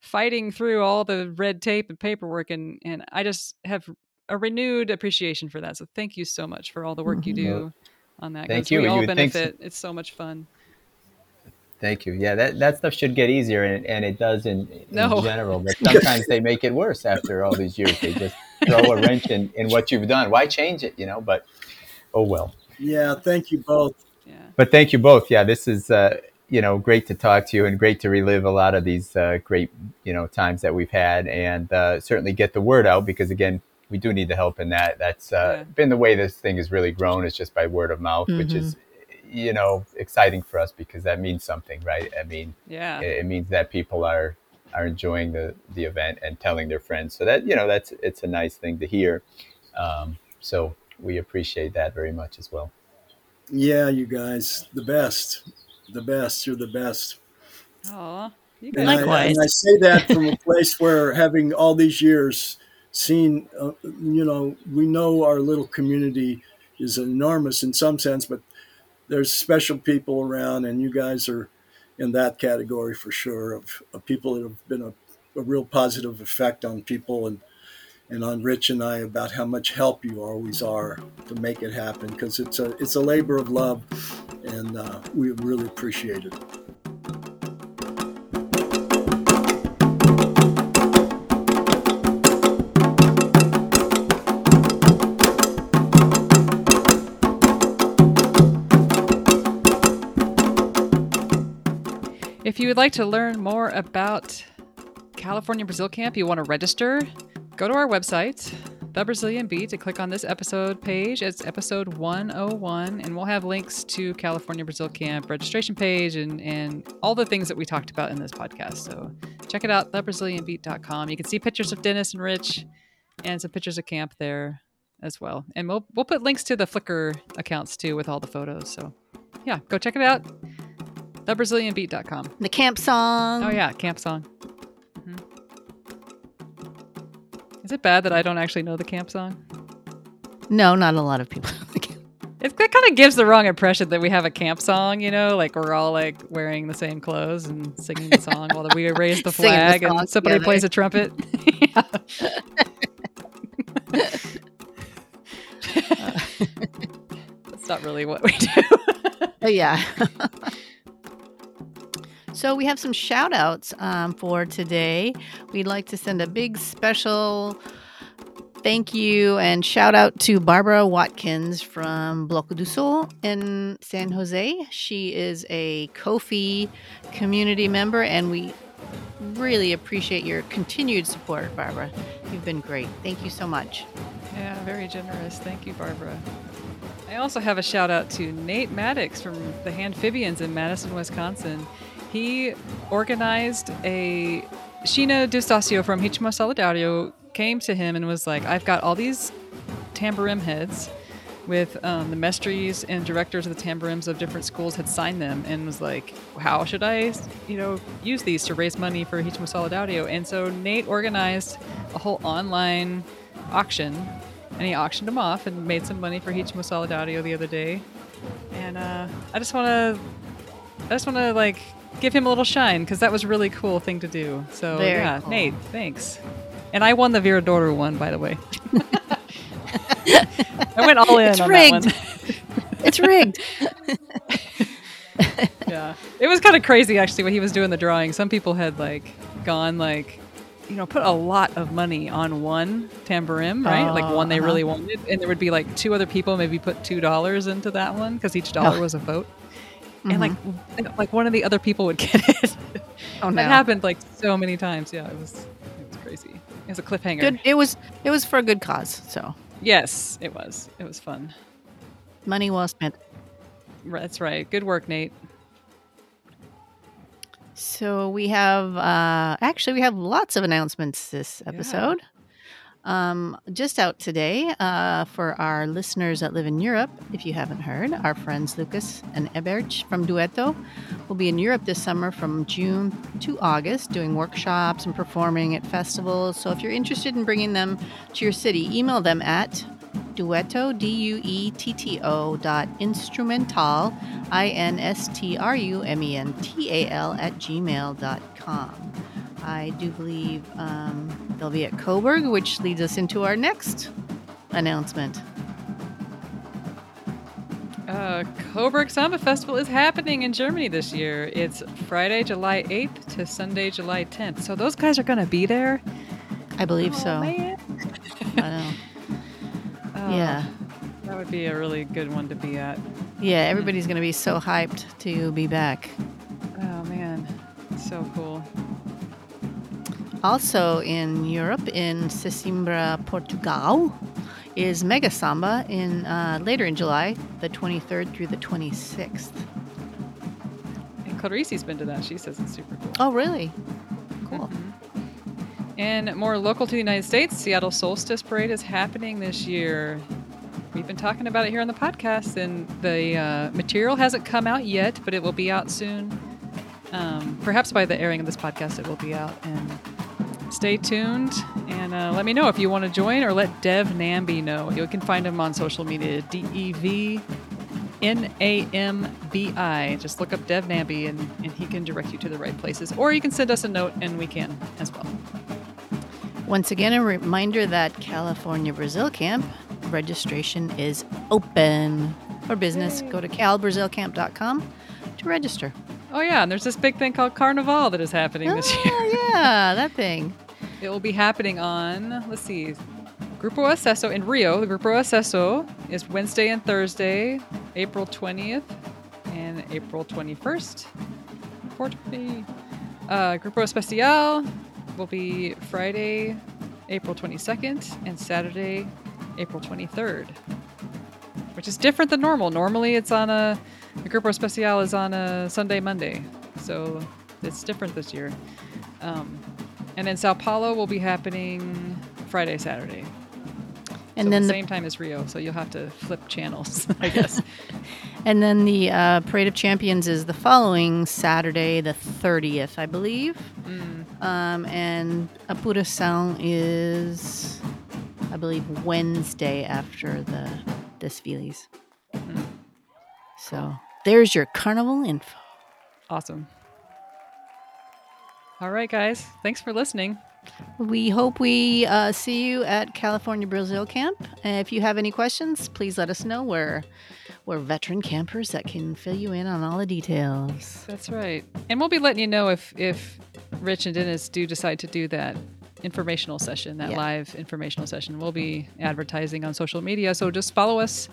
fighting through all the red tape and paperwork, and and I just have a renewed appreciation for that. So thank you so much for all the work you do on that. Thank you. We all you benefit. So. It's so much fun. Thank you. Yeah, that, that stuff should get easier, and, and it does in, in no. general. But sometimes they make it worse after all these years. They just throw a wrench in, in what you've done. Why change it, you know? But oh well. Yeah, thank you both. Yeah. But thank you both. Yeah, this is uh, you know great to talk to you and great to relive a lot of these uh, great you know times that we've had, and uh, certainly get the word out because again, we do need the help in that. That's uh, yeah. been the way this thing has really grown. It's just by word of mouth, mm-hmm. which is you know exciting for us because that means something right? I mean yeah. it, it, means that people are are enjoying the the event and telling their friends. So that you know that's it's a nice thing to hear. Um, so we appreciate that very much as well. Yeah you guys the best the best you're the best. Oh and I, and I say that from a place where having all these years seen uh, you know we know our little community is enormous in some sense but there's special people around, and you guys are in that category for sure of, of people that have been a, a, real positive effect on people and and on Rich and I about how much help you always are to make it happen because it's a it's a labor of love, and uh, we really appreciate it. If you would like to learn more about California Brazil Camp, you want to register, go to our website, The Brazilian Beat, and click on this episode page. It's episode 101, and we'll have links to California Brazil Camp registration page and, and all the things that we talked about in this podcast. So check it out, thebrazilianbeat.com. You can see pictures of Dennis and Rich and some pictures of camp there as well. And we'll, we'll put links to the Flickr accounts too with all the photos. So yeah, go check it out. TheBrazilianBeat.com. The camp song. Oh, yeah, camp song. Mm-hmm. Is it bad that I don't actually know the camp song? No, not a lot of people. it, it kind of gives the wrong impression that we have a camp song, you know, like we're all like wearing the same clothes and singing the song while we raise the flag the and somebody together. plays a trumpet. That's not really what we do. Oh, yeah. So we have some shout outs um, for today. We'd like to send a big special thank you and shout out to Barbara Watkins from Bloco do Sol in San Jose. She is a Ko-fi community member, and we really appreciate your continued support, Barbara. You've been great. Thank you so much. Yeah, very generous. Thank you, Barbara. I also have a shout out to Nate Maddox from the Handphibians in Madison, Wisconsin. He organized a Sheena D'Eustácio from Ritmo Solidario came to him and was like, I've got all these tamborim heads with um, the mestres and directors of the tamborims of different schools had signed them and was like, how should I, you know, use these to raise money for Ritmo Solidario? And so Nate organized a whole online auction and he auctioned them off and made some money for Ritmo Solidario the other day. And uh, I just want to, I just want to like give him a little shine because that was a really cool thing to do. So Very yeah, cool. Nate, thanks. And I won the Viradouro one, by the way. I went all in it's on rigged. that one. it's rigged. yeah, it was kind of crazy actually when he was doing the drawing. Some people had like gone like you know, put a lot of money on one tamborim, right? Uh, like one they uh-huh. really wanted, and there would be like two other people maybe put two dollars into that one because each dollar oh. was a vote, mm-hmm. and like like one of the other people would get it. Oh no! That happened like so many times. Yeah, it was it was crazy. It was a cliffhanger. Good. It was it was for a good cause. So yes, it was. It was fun. Money well spent. That's right. Good work, Nate. So we have uh, actually we have lots of announcements this episode. Yeah. Um, just out today uh, for our listeners that live in Europe. If you haven't heard, our friends Lucas and Ebert from Dueto will be in Europe this summer from June to August, doing workshops and performing at festivals. So if you're interested in bringing them to your city, email them at duetto, D U E T T O dot instrumental, I N S T R U M E N T A L at gmail dot com. I do believe um, they'll be at Coburg, which leads us into our next announcement. Uh, Coburg Samba Festival is happening in Germany this year. It's Friday, July 8th to Sunday, July 10th. So those guys are going to be there? I believe oh, so. Man. I know. Oh, yeah. That would be a really good one to be at. Yeah, everybody's going to be so hyped to be back. Oh, man. So cool. Also in Europe, in Sesimbra, Portugal, is Mega Samba in uh, later in July, the 23rd through the 26th. And Clarice's been to that. She says it's super cool. Oh, really? Cool. Mm-hmm. And more local to the United States, Seattle Solstice Parade is happening this year. We've been talking about it here on the podcast, and the uh, material hasn't come out yet, but it will be out soon. Um, perhaps by the airing of this podcast, it will be out. And stay tuned and uh, let me know if you want to join or let Dev Nambi know. You can find him on social media D E V N A M B I. Just look up Dev Nambi and, and he can direct you to the right places. Or you can send us a note and we can as well. Once again, a reminder that California Brazil Camp registration is open for business. Yay. Go to calbrazilcamp.com to register. Oh, yeah, and there's this big thing called Carnival that is happening this year. yeah, that thing. It will be happening on, let's see, Grupo Acesso in Rio. The Grupo Acesso is Wednesday and Thursday, April 20th and April 21st. 420. Uh, Grupo Especial will be Friday, April 22nd, and Saturday, April 23rd, which is different than normal. Normally, it's on a the Grupo Especial is on a Sunday, Monday, so it's different this year. Um, and then Sao Paulo will be happening Friday, Saturday. And so then the, same time as Rio, so you'll have to flip channels, I guess. and then the uh, Parade of Champions is the following Saturday, the 30th, I believe. Mm. Um, and Apuração is, I believe, Wednesday after the desfiles. Mm. So there's your carnival info. Awesome. All right, guys. Thanks for listening. We hope we uh, see you at California Brazil Camp. if you have any questions, please let us know. We're, we're veteran campers that can fill you in on all the details. That's right. And we'll be letting you know if, if Rich and Dennis do decide to do that informational session, that yeah. live informational session. We'll be advertising on social media. So just follow us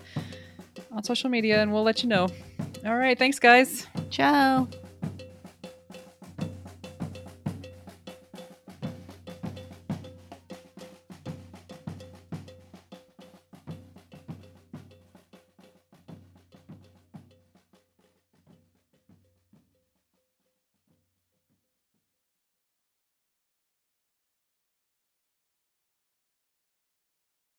on social media and we'll let you know. All right. Thanks, guys. Ciao.